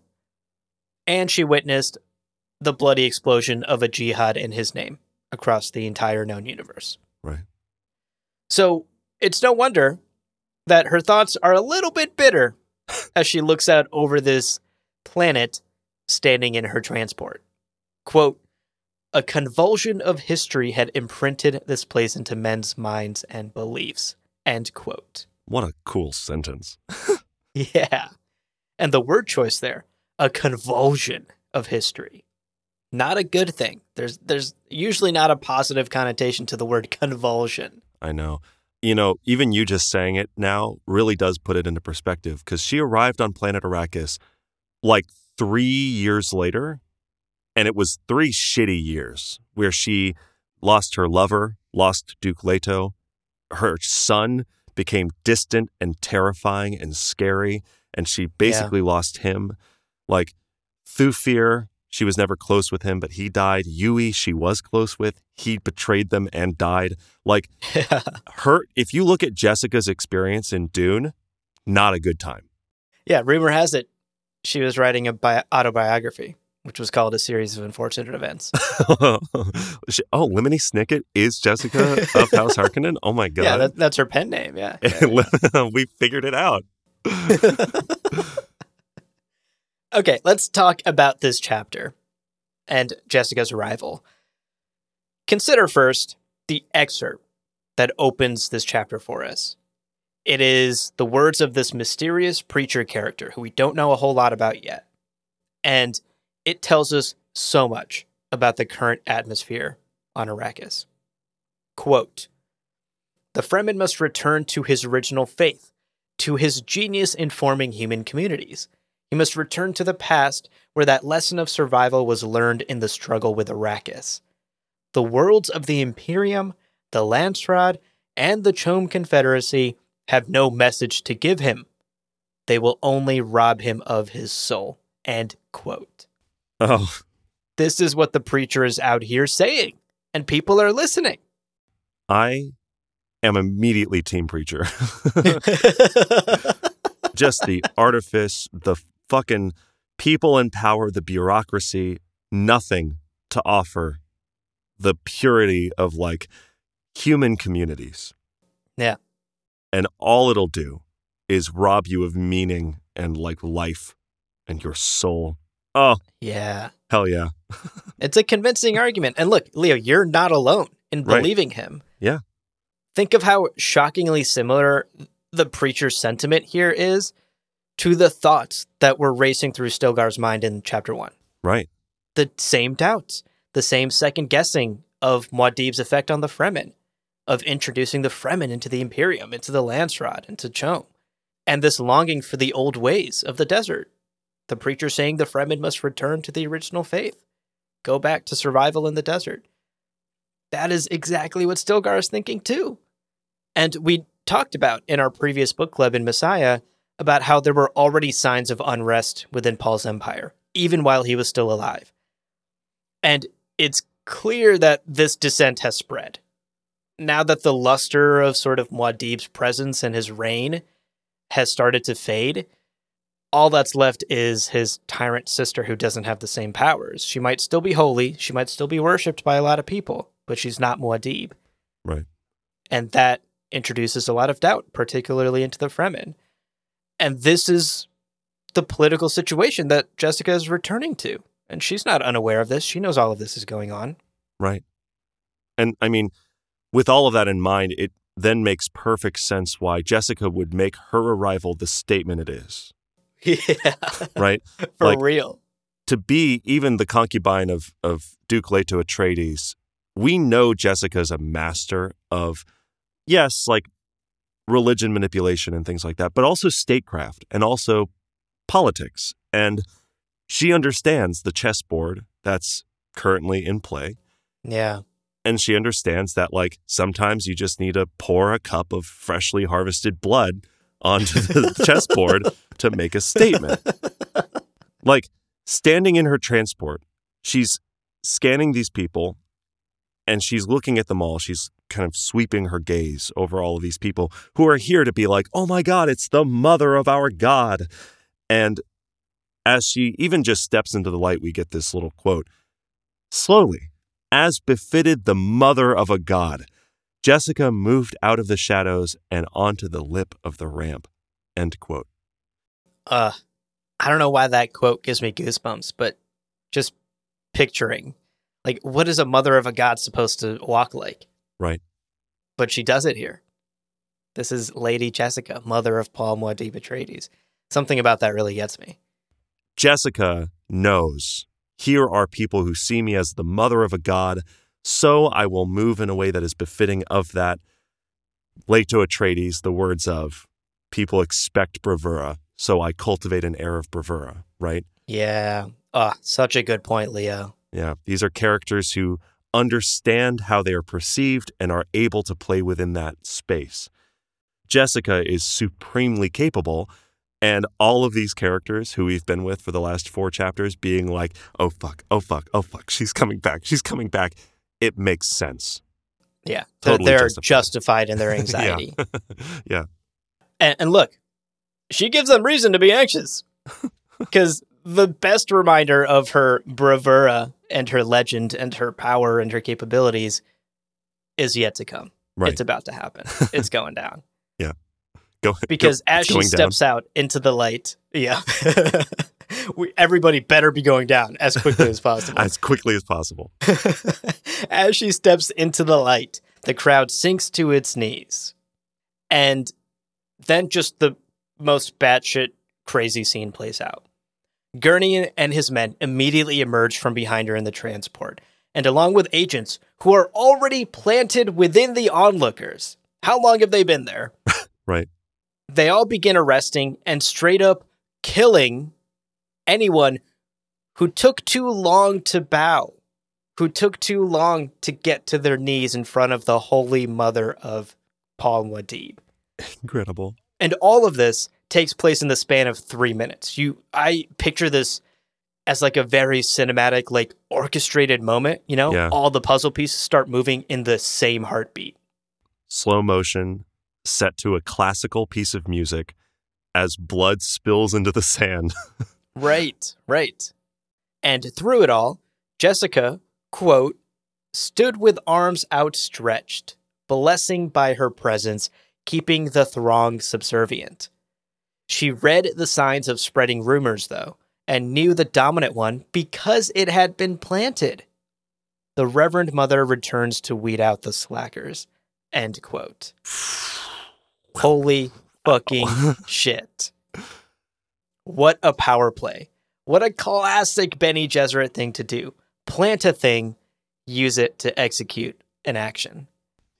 And she witnessed the bloody explosion of a jihad in his name across the entire known universe. Right. So it's no wonder that her thoughts are a little bit bitter as she looks out over this planet standing in her transport. Quote, a convulsion of history had imprinted this place into men's minds and beliefs. End quote. What a cool sentence. Yeah. And the word choice there, a convulsion of history. Not a good thing. There's there's usually not a positive connotation to the word convulsion. I know. You know, even you just saying it now really does put it into perspective because she arrived on planet Arrakis like three years later, and it was three shitty years where she lost her lover, lost Duke Leto, her son became distant and terrifying and scary, and she basically lost him. Like Thufir, she was never close with him, but he died. Yueh, she was close with, he betrayed them and died. Like her if you look at Jessica's experience in Dune, not a good time. Yeah, rumor has it she was writing a bi- autobiography, which was called A Series of Unfortunate Events. Oh, Lemony Snicket is Jessica of House Harkonnen. Oh my god. yeah, that, that's her pen name. Yeah. yeah. we figured it out. Okay, let's talk about this chapter and Jessica's arrival. Consider first the excerpt that opens this chapter for us. It is the words of this mysterious preacher character who we don't know a whole lot about yet. And it tells us so much about the current atmosphere on Arrakis. Quote The Fremen must return to his original faith, to his genius in forming human communities. He must return to the past where that lesson of survival was learned in the struggle with Arrakis. The worlds of the Imperium, the Landsraad, and the CHOAM Confederacy have no message to give him. They will only rob him of his soul. End quote. Oh, This is what the preacher is out here saying, and people are listening. I am immediately team preacher. Just the artifice, the fucking people in power, the bureaucracy, nothing to offer the purity of like human communities. Yeah. And all it'll do is rob you of meaning and like life and your soul. Oh, yeah. hell yeah. It's a convincing argument. And look, Leo, you're not alone in Right. believing him. Yeah. Think of how shockingly similar the preacher's sentiment here is to the thoughts that were racing through Stilgar's mind in chapter one. Right. The same doubts, the same second guessing of Muad'Dib's effect on the Fremen, of introducing the Fremen into the Imperium, into the Landsraad, into CHOAM, and this longing for the old ways of the desert. The preacher saying the Fremen must return to the original faith, go back to survival in the desert. That is exactly what Stilgar is thinking too. And we talked about in our previous book club in Messiah about how there were already signs of unrest within Paul's empire, even while he was still alive. And it's clear that this dissent has spread. Now that the luster of sort of Muad'Dib's presence and his reign has started to fade, all that's left is his tyrant sister who doesn't have the same powers. She might still be holy, she might still be worshipped by a lot of people, but she's not Muad'Dib. Right. And that introduces a lot of doubt, particularly into the Fremen. And this is the political situation that Jessica is returning to. And she's not unaware of this. She knows all of this is going on. Right. And I mean, with all of that in mind, it then makes perfect sense why Jessica would make her arrival the statement it is. Yeah. Right? For Like- real. to be even the concubine of, of Duke Leto Atreides, we know Jessica's a master of, yes, like religion manipulation and things like that, but also statecraft and also politics. And she understands the chessboard that's currently in play. Yeah. And she understands that, like, sometimes you just need to pour a cup of freshly harvested blood onto the chessboard to make a statement. Like, standing in her transport, she's scanning these people and she's looking at them all. She's kind of sweeping her gaze over all of these people who are here to be like, oh my God, it's the mother of our God. And as she even just steps into the light, we get this little quote Slowly, as befitted the mother of a god, Jessica moved out of the shadows and onto the lip of the ramp. End quote. Uh, I don't know why that quote gives me goosebumps, but just picturing, like, what is a mother of a god supposed to walk like? Right. But she does it here. This is Lady Jessica, mother of Paul Muad'Dib Atreides. Something about that really gets me. Jessica knows here are people who see me as the mother of a god, so I will move in a way that is befitting of that. Leto Atreides, the words of people expect bravura, so I cultivate an air of bravura, right? Yeah. Ah, such a good point, Leo. Yeah, these are characters who understand how they are perceived and are able to play within that space. Jessica is supremely capable, and all of these characters who we've been with for the last four chapters being like, oh fuck, oh fuck, oh fuck, she's coming back, she's coming back. It makes sense. Yeah. They're, Totally they're justified. justified in their anxiety. yeah, And, and look, she gives them reason to be anxious. Because the best reminder of her bravura and her legend and her power and her capabilities is yet to come. right. It's about to happen. It's going down. Yeah. Go, Because go- as she going down. steps out into the light, yeah, we, everybody better be going down as quickly as possible. as quickly as possible. As she steps into the light, the crowd sinks to its knees. And then just the most batshit crazy scene plays out. Gurney and his men immediately emerge from behind her in the transport, and along with agents who are already planted within the onlookers. How long have they been there? Right. They all begin arresting and straight up killing anyone who took too long to bow who took too long to get to their knees in front of the holy mother of Paul Muad'Dib. Incredible. And all of this takes place in the span of three minutes. You, I picture this as like a very cinematic, like orchestrated moment. You know, Yeah. all the puzzle pieces start moving in the same heartbeat. Slow motion, set to a classical piece of music as blood spills into the sand. Right, right. And through it all, Jessica, quote, stood with arms outstretched, blessing by her presence, keeping the throng subservient. She read the signs of spreading rumors, though, and knew the dominant one because it had been planted. The Reverend Mother returns to weed out the slackers. End quote. Holy fucking shit. What a power play. What a classic Bene Gesserit thing to do. Plant a thing, use it to execute an action.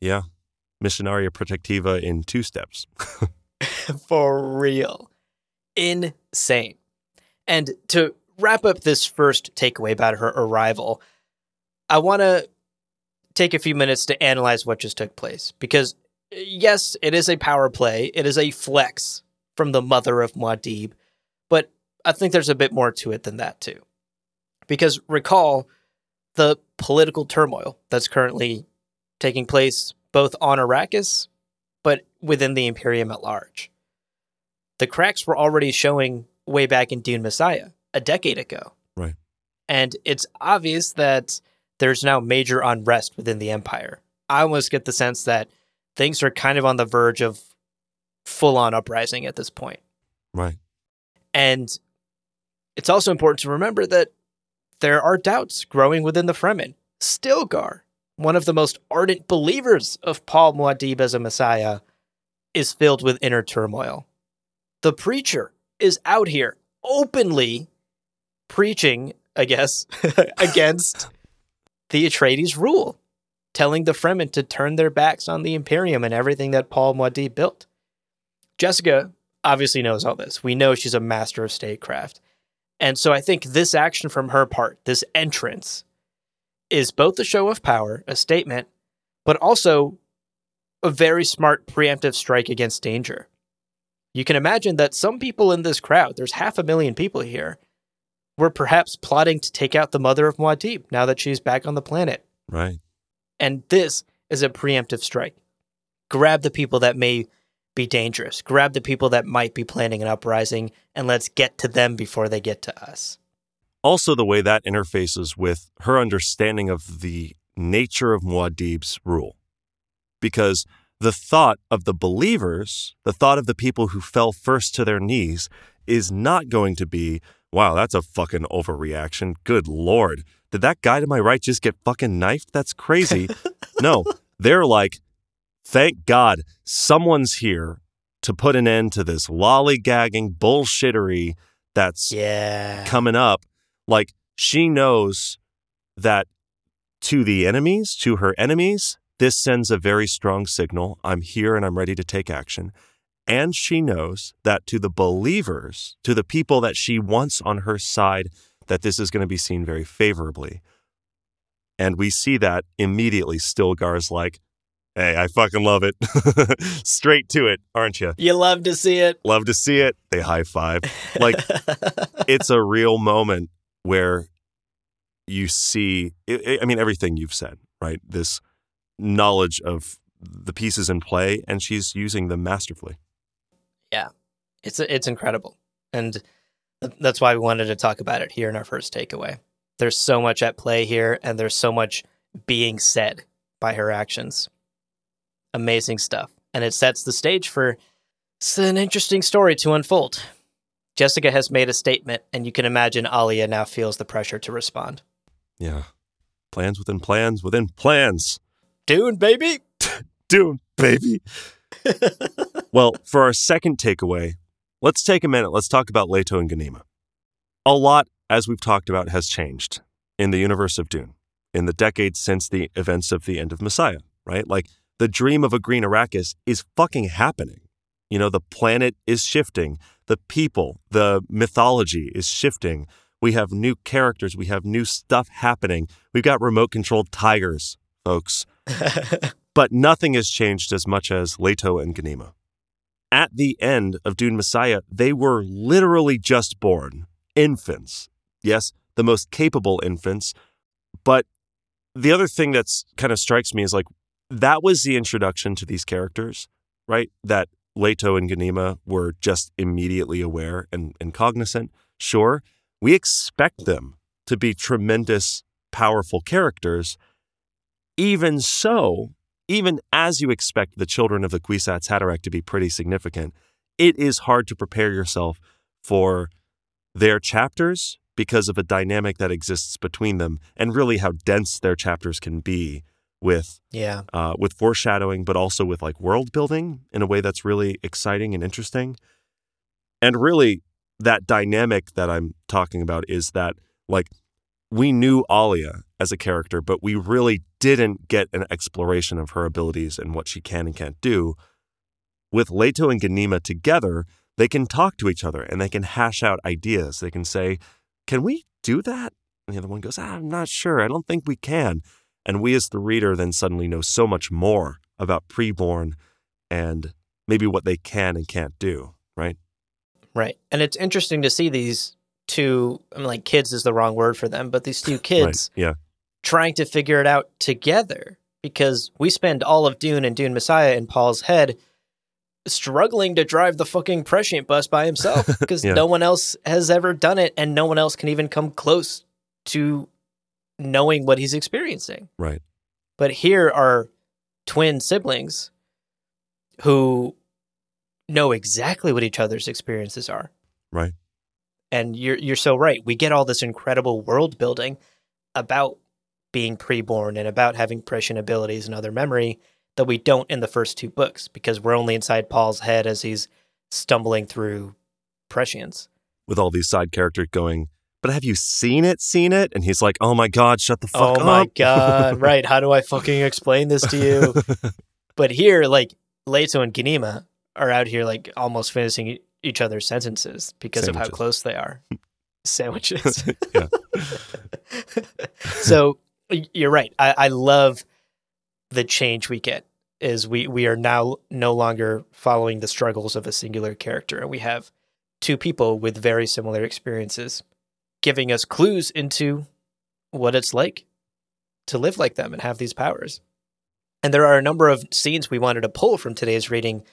yeah. Missionaria Protectiva in two steps. For real. Insane. And to wrap up this first takeaway about her arrival, I want to take a few minutes to analyze what just took place. Because, yes, it is a power play, it is a flex from the mother of Muad'Dib, but I think there's a bit more to it than that, too. Because recall the political turmoil that's currently taking place both on Arrakis, but within the Imperium at large. The cracks were already showing way back in Dune Messiah a decade ago. Right. And it's obvious that there's now major unrest within the Empire. I almost get the sense that things are kind of on the verge of full on uprising at this point. Right. And It's also important to remember that there are doubts growing within the Fremen. Stilgar, one of the most ardent believers of Paul Muad'Dib as a messiah, is filled with inner turmoil. The preacher is out here openly preaching, I guess, against the Atreides rule, telling the Fremen to turn their backs on the Imperium and everything that Paul Muad'Dib built. Jessica obviously knows all this. We know she's a master of statecraft. And so I think this action from her part, this entrance, is both a show of power, a statement, but also a very smart preemptive strike against danger. You can imagine that some people in this crowd, there's half a million people here, were perhaps plotting to take out the mother of Muad'Dib now that she's back on the planet. Right. And this is a preemptive strike. Grab the people that may be dangerous, grab the people that might be planning an uprising, and let's get to them before they get to us. Also, the way that interfaces with her understanding of the nature of Muad'Dib's rule. Because the thought of the believers, the thought of the people who fell first to their knees, is not going to be, wow, that's a fucking overreaction. Good lord. Did that guy to my right just get fucking knifed? That's crazy. no, they're like, thank God someone's here to put an end to this lollygagging bullshittery that's Yeah. coming up. Like she knows that to the enemies, to her enemies, this sends a very strong signal. I'm here and I'm ready to take action. And she knows that to the believers, to the people that she wants on her side, that this is going to be seen very favorably. And we see that immediately. Stilgar's like, hey, I fucking love it. Straight to it, aren't you? You love to see it. Love to see it. They high five. Like, it's a real moment where you see i I mean everything you've said right this knowledge of the pieces in play and she's using them masterfully Yeah, it's it's incredible, and th- that's why we wanted to talk about it here in our first takeaway. There's so much at play here, and there's so much being said by her actions. Amazing stuff, and it sets the stage for an interesting story to unfold. Jessica has made a statement, and you can imagine Alia now feels the pressure to respond. yeah. Plans within plans within plans. Dune, baby. Dune, baby. Well for our second takeaway let's take a minute. Let's talk about leto and ganima. A lot as we've talked about has changed in the universe of dune in the decades since the events of the end of messiah right? Like the dream of a green arrakis is fucking happening You know, the planet is shifting, the people, the mythology is shifting. We have new characters, we have new stuff happening. We've got remote controlled tigers, folks. but nothing has changed as much as Leto and Ganima. At the end of Dune Messiah, they were literally just born, infants. Yes, the most capable infants. But the other thing that's kind of strikes me is like that was the introduction to these characters, right? That Leto and Ganima were just immediately aware and, and cognizant. Sure, we expect them to be tremendous, powerful characters. Even so, even as you expect the children of the Kwisatz Haderach to be pretty significant, it is hard to prepare yourself for their chapters because of a dynamic that exists between them and really how dense their chapters can be with Yeah. uh, with foreshadowing, but also with like world building in a way that's really exciting and interesting. And really, that dynamic that I'm talking about is that like we knew Alia as a character, but we really didn't get an exploration of her abilities and what she can and can't do. With Leto and Ganima together, they can talk to each other and they can hash out ideas. They can say, Can we do that? And the other one goes, ah, I'm not sure. I don't think we can. And we, as the reader, then suddenly know so much more about preborn and maybe what they can and can't do, right? Right. And it's interesting to see these two, I mean, like kids is the wrong word for them, but these two kids Right. Yeah. trying to figure it out together because we spend all of Dune and Dune Messiah in Paul's head struggling to drive the fucking prescient bus by himself because Yeah. no one else has ever done it and no one else can even come close to knowing what he's experiencing. Right. But here are twin siblings who know exactly what each other's experiences are. Right. And you're you're so right. We get all this incredible world building about being preborn and about having prescient abilities and other memory that we don't in the first two books because we're only inside Paul's head as he's stumbling through prescience. With all these side characters going, but have you seen it? Seen it? And he's like, oh my God, shut the fuck oh up. Oh my god! Right? How do I fucking explain this to you? but here, like Leto and Ganima are out here like almost finishing each other's sentences because of how close they are. Sandwiches. yeah. so you're right. I, I love the change we get. Is we we are now no longer following the struggles of a singular character, and we have two people with very similar experiences, giving us clues into what it's like to live like them and have these powers. And there are a number of scenes we wanted to pull from today's reading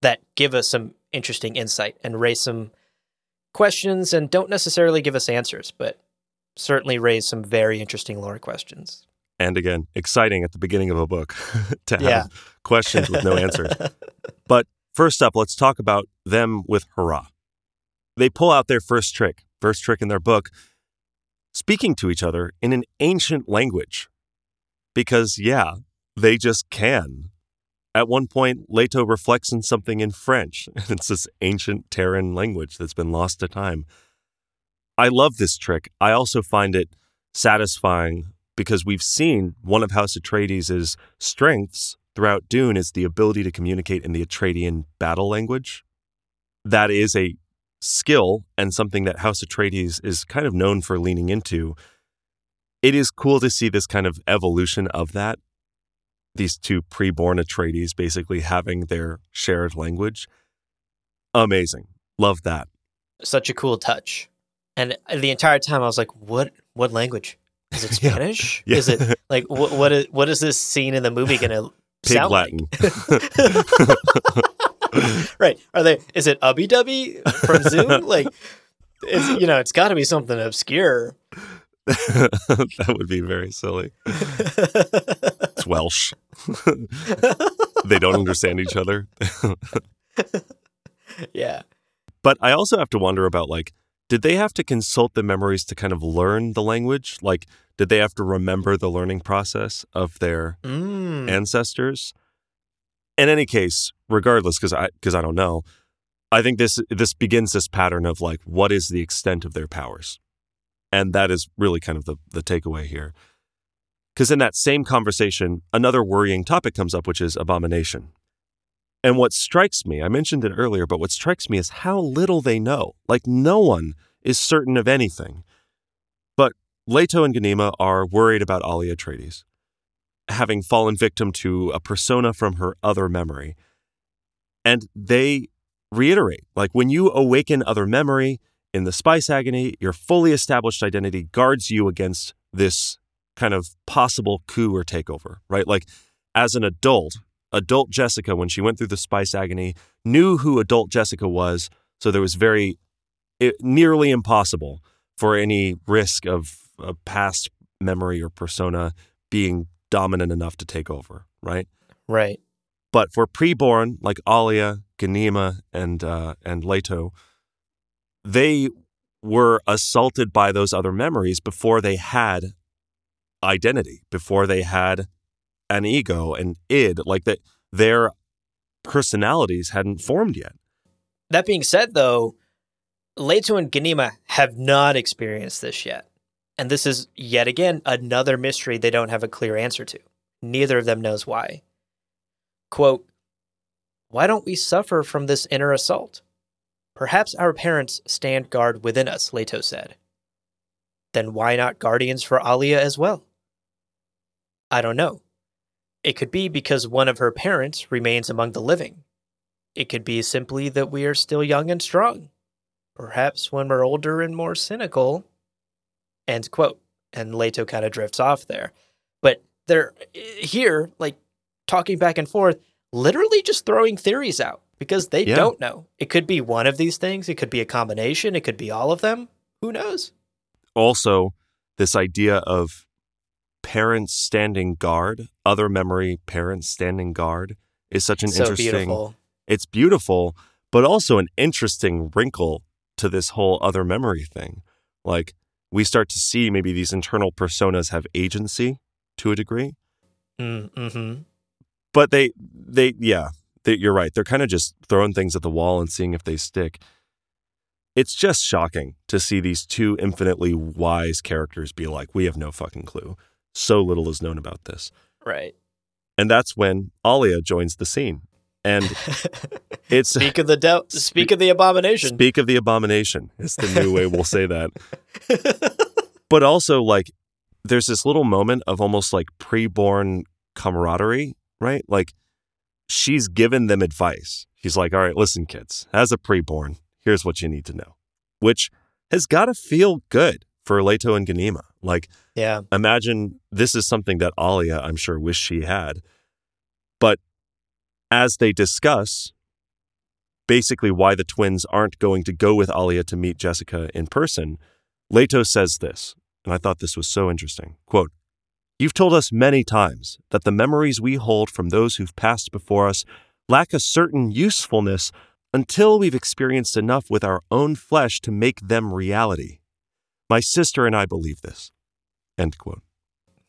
that give us some interesting insight and raise some questions and don't necessarily give us answers, but certainly raise some very interesting lore questions. And again, exciting at the beginning of a book to have Yeah. questions with no answers. But first up, let's talk about them with Harah. They pull out their first trick, first trick in their book, speaking to each other in an ancient language. Because, yeah, they just can. At one point, Leto reflects on something in French, and it's this ancient Terran language that's been lost to time. I love this trick. I also find it satisfying because we've seen one of House Atreides' strengths throughout Dune is the ability to communicate in the Atreidean battle language. That is a skill and something that House Atreides is kind of known for leaning into. It is cool to see this kind of evolution of that. These two pre-born Atreides basically having their shared language. Amazing. Love that. Such a cool touch. And the entire time I was like, what what language? Is it Spanish? Yeah. Is it like what what is what is this scene in the movie gonna Pig sound Latin. like? right. Are they is it Ubbi Dubbi from Zoom? like it's you know, it's gotta be something obscure. that would be very silly. It's Welsh. they don't understand each other. yeah. But I also have to wonder about like, did they have to consult the memories to kind of learn the language? Like, did they have to remember the learning process of their Mm. ancestors? In any case, regardless, because I because I don't know, I think this this begins this pattern of like, what is the extent of their powers, and that is really kind of the the takeaway here. Because in that same conversation, another worrying topic comes up, which is abomination. And what strikes me, I mentioned it earlier, but what strikes me is how little they know. Like, no one is certain of anything. But Leto and Ganima are worried about Alia Atreides, having fallen victim to a persona from her other memory. And they reiterate like, when you awaken other memory in the spice agony, your fully established identity guards you against this kind of possible coup or takeover, right? Like, as an adult, adult Jessica, when she went through the spice agony, knew who adult Jessica was. So there was very it, nearly impossible for any risk of a past memory or persona being dominant enough to take over, right? Right. But for preborn, like Alia, Ganima, and uh, and Leto, they were assaulted by those other memories before they had identity, before they had an ego, an id, like that their personalities hadn't formed yet. That being said, though, Leto and Ganima have not experienced this yet. And this is yet again another mystery they don't have a clear answer to. Neither of them knows why. Quote, Why don't we suffer from this inner assault? Perhaps our parents stand guard within us, Leto said. Then why not guardians for Alia as well? I don't know. It could be because one of her parents remains among the living. It could be simply that we are still young and strong. Perhaps when we're older and more cynical. End quote. And Leto kind of drifts off there. But they're eh, here, like talking back and forth, literally just throwing theories out because they Yeah. don't know. It could be one of these things, it could be a combination, it could be all of them. Who knows? Also, this idea of parents standing guard, other memory parents standing guard, is such an so interesting. beautiful. It's beautiful, but also an interesting wrinkle to this whole other memory thing. Like we start to see maybe these internal personas have agency to a degree, Mm-hmm. but they they yeah, they, you're right. They're kind of just throwing things at the wall and seeing if they stick. It's just shocking to see these two infinitely wise characters be like, we have no fucking clue. So little is known about this. Right. And that's when Alia joins the scene. And it's Speak of the de- speak of the abomination. Speak of the abomination. It's the new way we'll say that. but also, like, there's this little moment of almost like preborn camaraderie, right? Like, she's given them advice. She's like, all right, listen, kids, as a preborn, here's what you need to know, which has got to feel good for Leto and Ganima. Like, yeah. imagine this is something that Alia, I'm sure, wished she had. As they discuss basically why the twins aren't going to go with Alia to meet Jessica in person, Leto says this, and I thought this was so interesting. Quote, You've told us many times that the memories we hold from those who've passed before us lack a certain usefulness until we've experienced enough with our own flesh to make them reality. My sister and I believe this. End quote.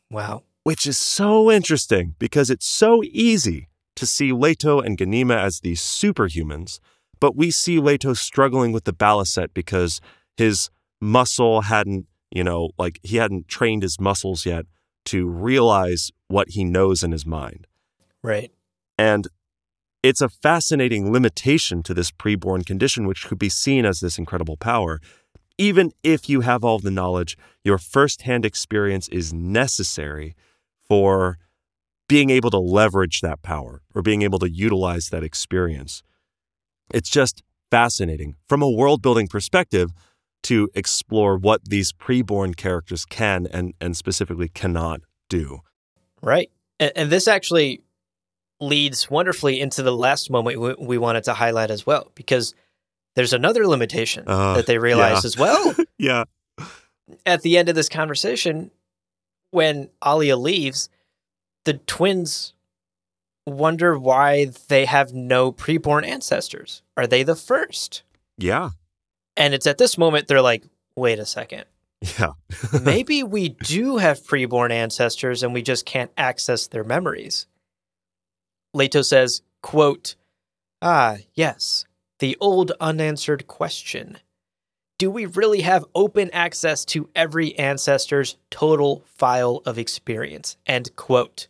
Wow. Which is so interesting because it's so easy to see Leto and Ganima as these superhumans, but we see Leto struggling with the baliset because his muscle hadn't, you know, like he hadn't trained his muscles yet to realize what he knows in his mind. Right. And it's a fascinating limitation to this preborn condition, which could be seen as this incredible power. Even if you have all the knowledge, your firsthand experience is necessary for being able to leverage that power or being able to utilize that experience. It's just fascinating from a world building perspective to explore what these preborn characters can and, and specifically cannot do. Right. And, and this actually leads wonderfully into the last moment we, we wanted to highlight as well, because there's another limitation Uh, that they realize yeah. as well. Yeah. At the end of this conversation, when Alia leaves, the twins wonder why they have no preborn ancestors. Are they the first? Yeah. And it's at this moment they're like, wait a second. Yeah. Maybe we do have preborn ancestors and we just can't access their memories. Leto says, quote, Ah, yes, the old unanswered question. Do we really have open access to every ancestor's total file of experience? End quote.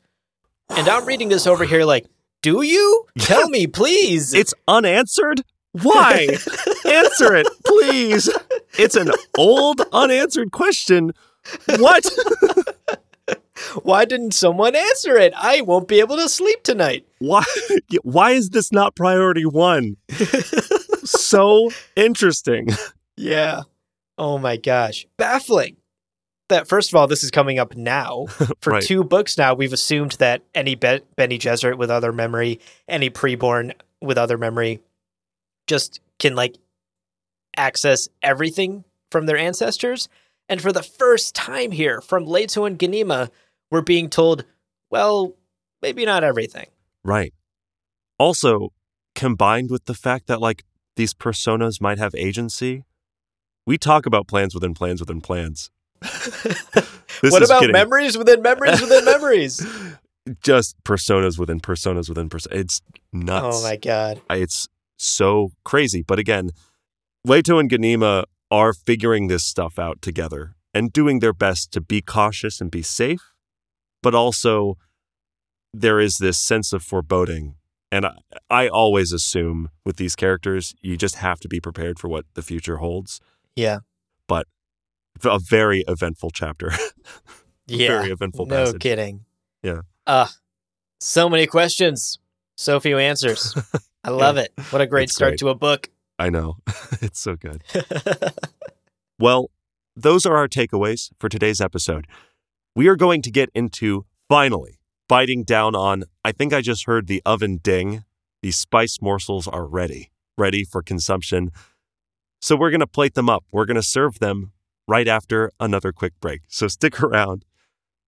And I'm reading this over here like, do you? Tell me, please. It's unanswered? Why? Answer it, please. It's an old unanswered question. What? Why didn't someone answer it? I won't be able to sleep tonight. Why why is this not priority 1? so interesting. Yeah. Oh my gosh. Baffling. That first of all, this is coming up now. For Right. two books now, we've assumed that any Be- Bene Gesserit with other memory, any preborn with other memory, just can like access everything from their ancestors. And for the first time here, from Leto and Ganima, we're being told, well, maybe not everything. Right. Also, combined with the fact that like these personas might have agency, we talk about plans within plans within plans. What about kidding. memories within memories within memories? Just personas within personas within personas. It's nuts. Oh my god. It's so crazy. But again, Leto and Ganima are figuring this stuff out together and doing their best to be cautious and be safe. But also, there is this sense of foreboding. And I, I always assume with these characters, you just have to be prepared for what the future holds. Yeah. But a very eventful chapter. Yeah. Very eventful no passage. kidding. Yeah. Uh so many questions. So few answers. I love it. What a great It's start great. to a book. I know. it's so good. Well, those are our takeaways for today's episode. We are going to get into finally biting down on, I think I just heard the oven ding. These spice morsels are ready, ready for consumption. So we're going to plate them up. We're going to serve them right after another quick break. So stick around.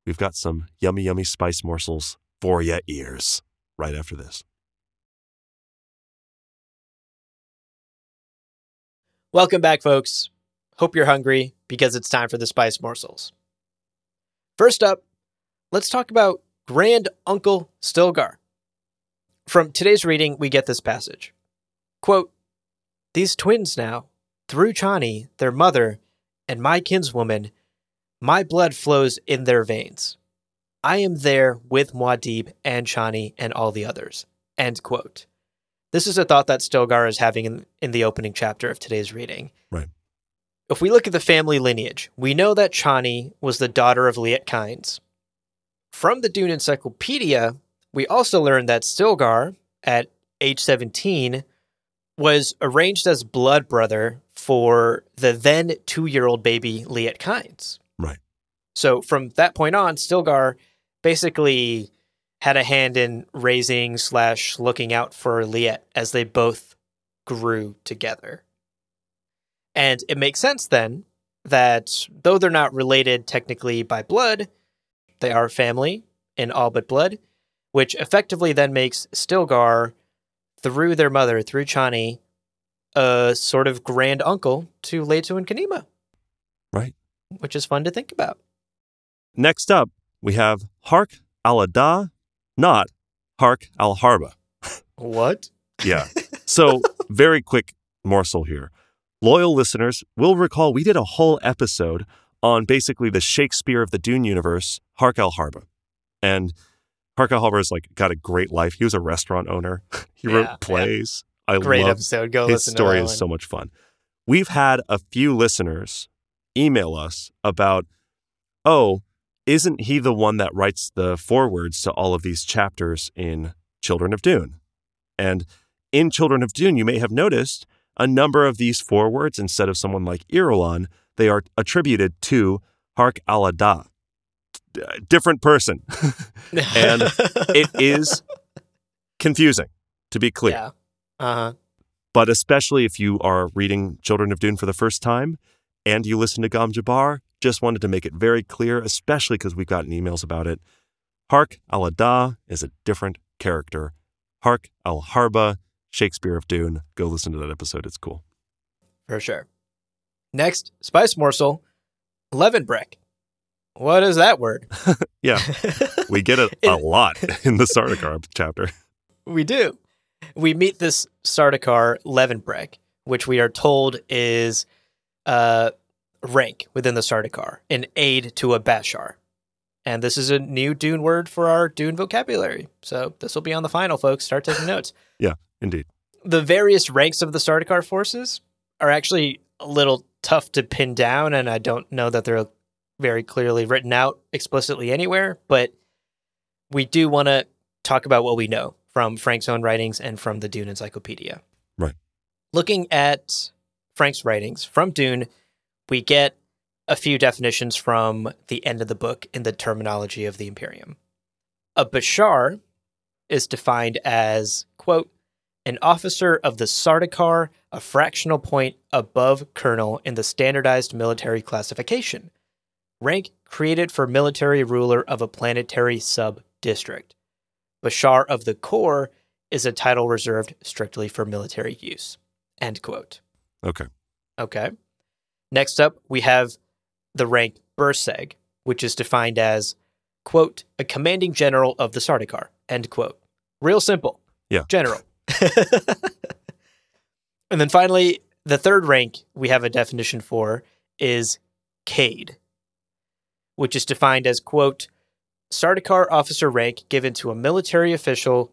We've got some yummy, yummy spice morsels for your ears right after this. Welcome back, folks. Hope you're hungry because it's time for the spice morsels. First up, let's talk about Grand Uncle Stilgar. From today's reading, we get this passage. Quote, These twins now, through Chani, their mother, and my kinswoman, my blood flows in their veins. I am there with Muad'Dib and Chani and all the others. End quote. This is a thought that Stilgar is having in, in the opening chapter of today's reading. Right. If we look at the family lineage, we know that Chani was the daughter of Liet Kynes. From the Dune Encyclopedia, we also learn that Stilgar, at age 17, was arranged as blood brother for the then two year old baby Liet Kynes. Right. So from that point on, Stilgar basically had a hand in raising slash looking out for Liet as they both grew together. And it makes sense then that though they're not related technically by blood, they are family in all but blood, which effectively then makes Stilgar, through their mother, through Chani, a sort of grand uncle to Leto and Ganima. Right. Which is fun to think about. Next up, we have Hark al-Ada, not Hark al-Harba. What? Yeah. So, very quick morsel here. Loyal listeners will recall we did a whole episode on basically the Shakespeare of the Dune universe, Hark al-Harba. And Hark al-Harba has like got a great life. He was a restaurant owner. he Yeah, wrote plays. I Great love episode. Go his listen story is one. so much fun. We've had a few listeners email us about, oh, isn't he the one that writes the forewords to all of these chapters in Children of Dune? And in Children of Dune, you may have noticed a number of these forewords, instead of someone like Irulan, they are attributed to Hark al-Ada. Uh, different person. and it is confusing, to be clear. Yeah. Uh huh. But especially if you are reading Children of Dune for the first time and you listen to Gom Jabbar, just wanted to make it very clear, especially because we've gotten emails about it. Hark al Ada is a different character. Hark al Harba, Shakespeare of Dune. Go listen to that episode. It's cool. For sure. Next, spice morsel, Levenbrech. What is that word? Yeah, we get it a lot in the Sardaukar chapter. We do. We meet this Sardaukar Levenbrech, which we are told is uh, rank within the Sardaukar, an aid to a Bashar. And this is a new Dune word for our Dune vocabulary. So this will be on the final, folks. Start taking notes. Yeah, indeed. The various ranks of the Sardaukar forces are actually a little tough to pin down, and I don't know that they're very clearly written out explicitly anywhere, but we do want to talk about what we know from Frank's own writings and from the Dune Encyclopedia. Right. Looking at Frank's writings from Dune, we get a few definitions from the end of the book in the terminology of the Imperium. A Bashar is defined as, quote, an officer of the Sardaukar, a fractional point above colonel in the standardized military classification. Rank created for military ruler of a planetary sub district. Bashar of the Corps is a title reserved strictly for military use. End quote. Okay. Okay. Next up, we have the rank Burseg, which is defined as, quote, a commanding general of the Sardaukar, end quote. Real simple. Yeah. General. and then finally, the third rank we have a definition for is Caid, which is defined as, quote, Sardaukar officer rank given to a military official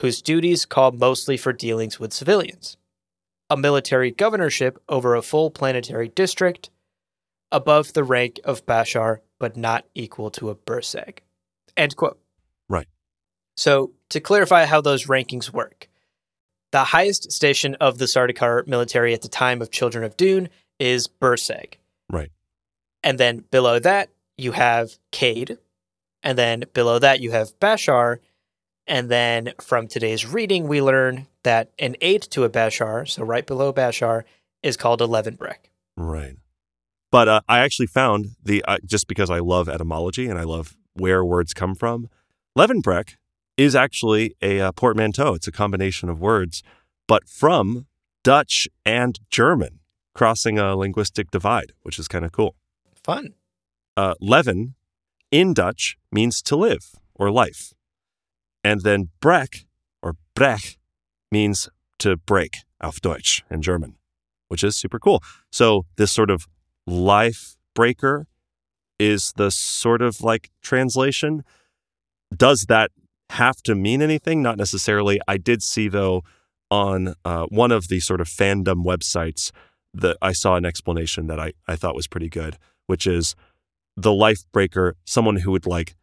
whose duties call mostly for dealings with civilians a military governorship over a full planetary district, above the rank of Bashar, but not equal to a Burseg. End quote. Right. So, to clarify how those rankings work, the highest station of the Sardaukar military at the time of Children of Dune is Burseg. Right. And then below that, you have Caid. And then below that, you have Bashar. And then from today's reading, we learn that an aid to a Bashar, so right below Bashar, is called a Levenbrech. Right. But uh, I actually found the uh, just because I love etymology and I love where words come from. Levenbrech is actually a uh, portmanteau. It's a combination of words, but from Dutch and German. crossing a linguistic divide, which is kind of cool. Fun. Uh, leven in Dutch means to live or life. And then brek or brech means to break auf Deutsch in German, which is super cool. So this sort of life breaker is the sort of like translation. Does that have to mean anything? Not necessarily. I did see though on uh, one of the sort of fandom websites that I saw an explanation that I, I thought was pretty good, which is the life breaker, someone who would like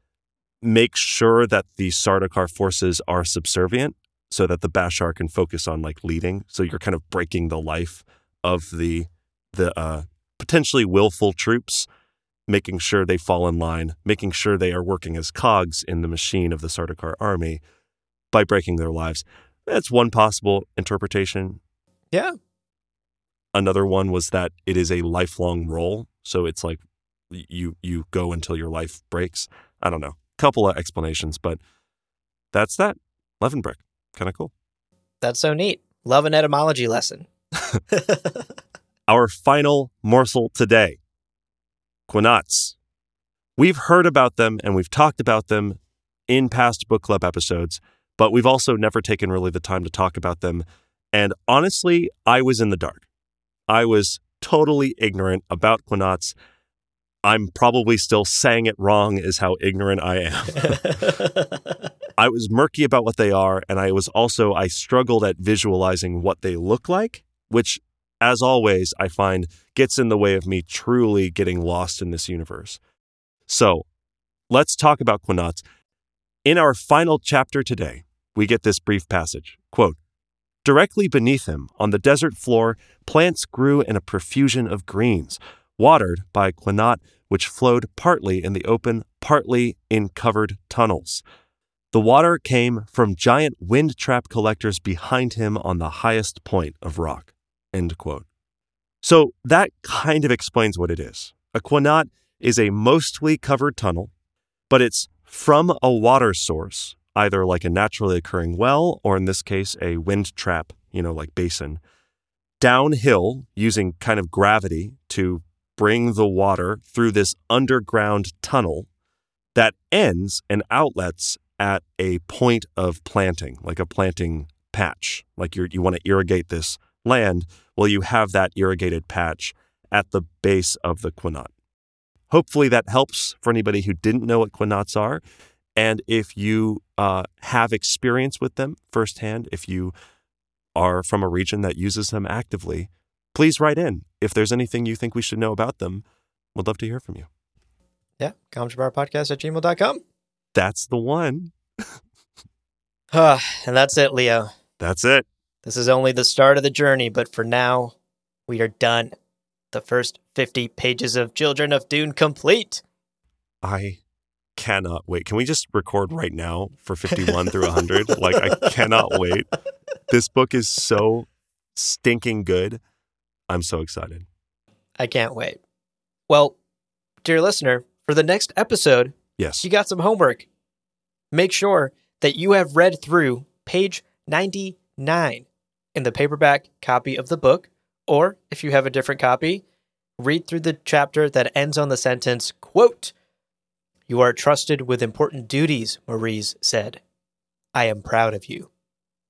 make sure that the Sardaukar forces are subservient so that the Bashar can focus on like leading. So you're kind of breaking the life of the the uh, potentially willful troops, making sure they fall in line, making sure they are working as cogs in the machine of the Sardaukar army by breaking their lives. That's one possible interpretation. Yeah. Another one was that it is a lifelong role, so it's like you you go until your life breaks. I don't know. Couple of explanations, but that's that. Levenbrech. Kind of cool. That's so neat. Love an etymology lesson. Our final morsel today. Quinats. We've heard about them and we've talked about them in past book club episodes, but we've also never taken really the time to talk about them. And honestly, I was in the dark. I was totally ignorant about Quinats. I'm probably still saying it wrong, is how ignorant I am. I was murky about what they are, and I was also, I struggled at visualizing what they look like, which, as always, I find gets in the way of me truly getting lost in this universe. So let's talk about Quinats. In our final chapter today, we get this brief passage quote, Directly beneath him, on the desert floor, plants grew in a profusion of greens, watered by Quinat, which flowed partly in the open, partly in covered tunnels. The water came from giant wind trap collectors behind him on the highest point of rock. End quote. So that kind of explains what it is. A quinat is a mostly covered tunnel, but it's from a water source, either like a naturally occurring well, or in this case, a wind trap, you know, like basin, downhill using kind of gravity to bring the water through this underground tunnel that ends and outlets at a point of planting, like a planting patch. Like you you want to irrigate this land, well, you have that irrigated patch at the base of the quinat. Hopefully that helps for anybody who didn't know what quinats are. And if you uh, have experience with them firsthand, if you are from a region that uses them actively, please write in. If there's anything you think we should know about them, we'd love to hear from you. Yeah. Podcast at gmail.com. That's the one. and that's it, Leo. That's it. This is only the start of the journey, but for now, we are done. The first 50 pages of Children of Dune complete. I cannot wait. Can we just record right now for 51 through 100? Like, I cannot wait. This book is so stinking good. I'm so excited. I can't wait. Well, dear listener, for the next episode, yes, you got some homework. Make sure that you have read through page 99 in the paperback copy of the book, or if you have a different copy, read through the chapter that ends on the sentence, quote, You are trusted with important duties, Maurice said. I am proud of you.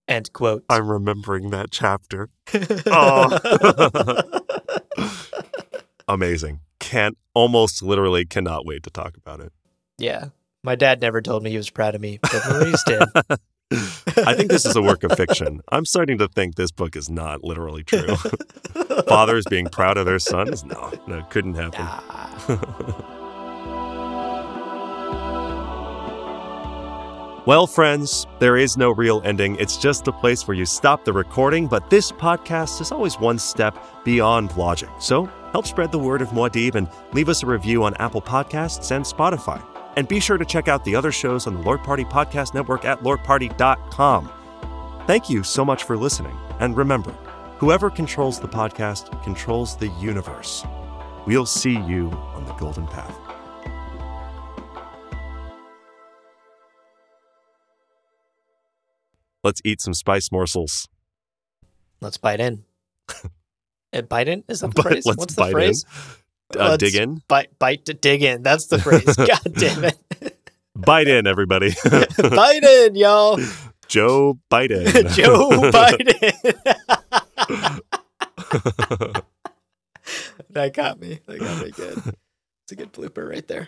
End quote. I'm remembering that chapter. oh. Amazing. Can't almost literally cannot wait to talk about it. Yeah. My dad never told me he was proud of me, but Maurice did. I think this is a work of fiction. I'm starting to think this book is not literally true. Fathers being proud of their sons? No, no, couldn't happen. Well, friends, there is no real ending. It's just the place where you stop the recording, but this podcast is always one step beyond logic. So help spread the word of Muad'Dib and leave us a review on Apple Podcasts and Spotify. And be sure to check out the other shows on the Lord Party Podcast Network at lordparty.com. Thank you so much for listening. And remember, whoever controls the podcast controls the universe. We'll see you on the golden path. Let's eat some spice morsels. Let's bite in. Uh, Biden is that the phrase? let's What's the bite in. phrase? Uh, dig in. Bite, bite to dig in. That's the phrase. God damn it. Bite in, everybody. bite in, y'all. Joe Biden. Joe Biden. that got me. That got me good. It's a good blooper right there.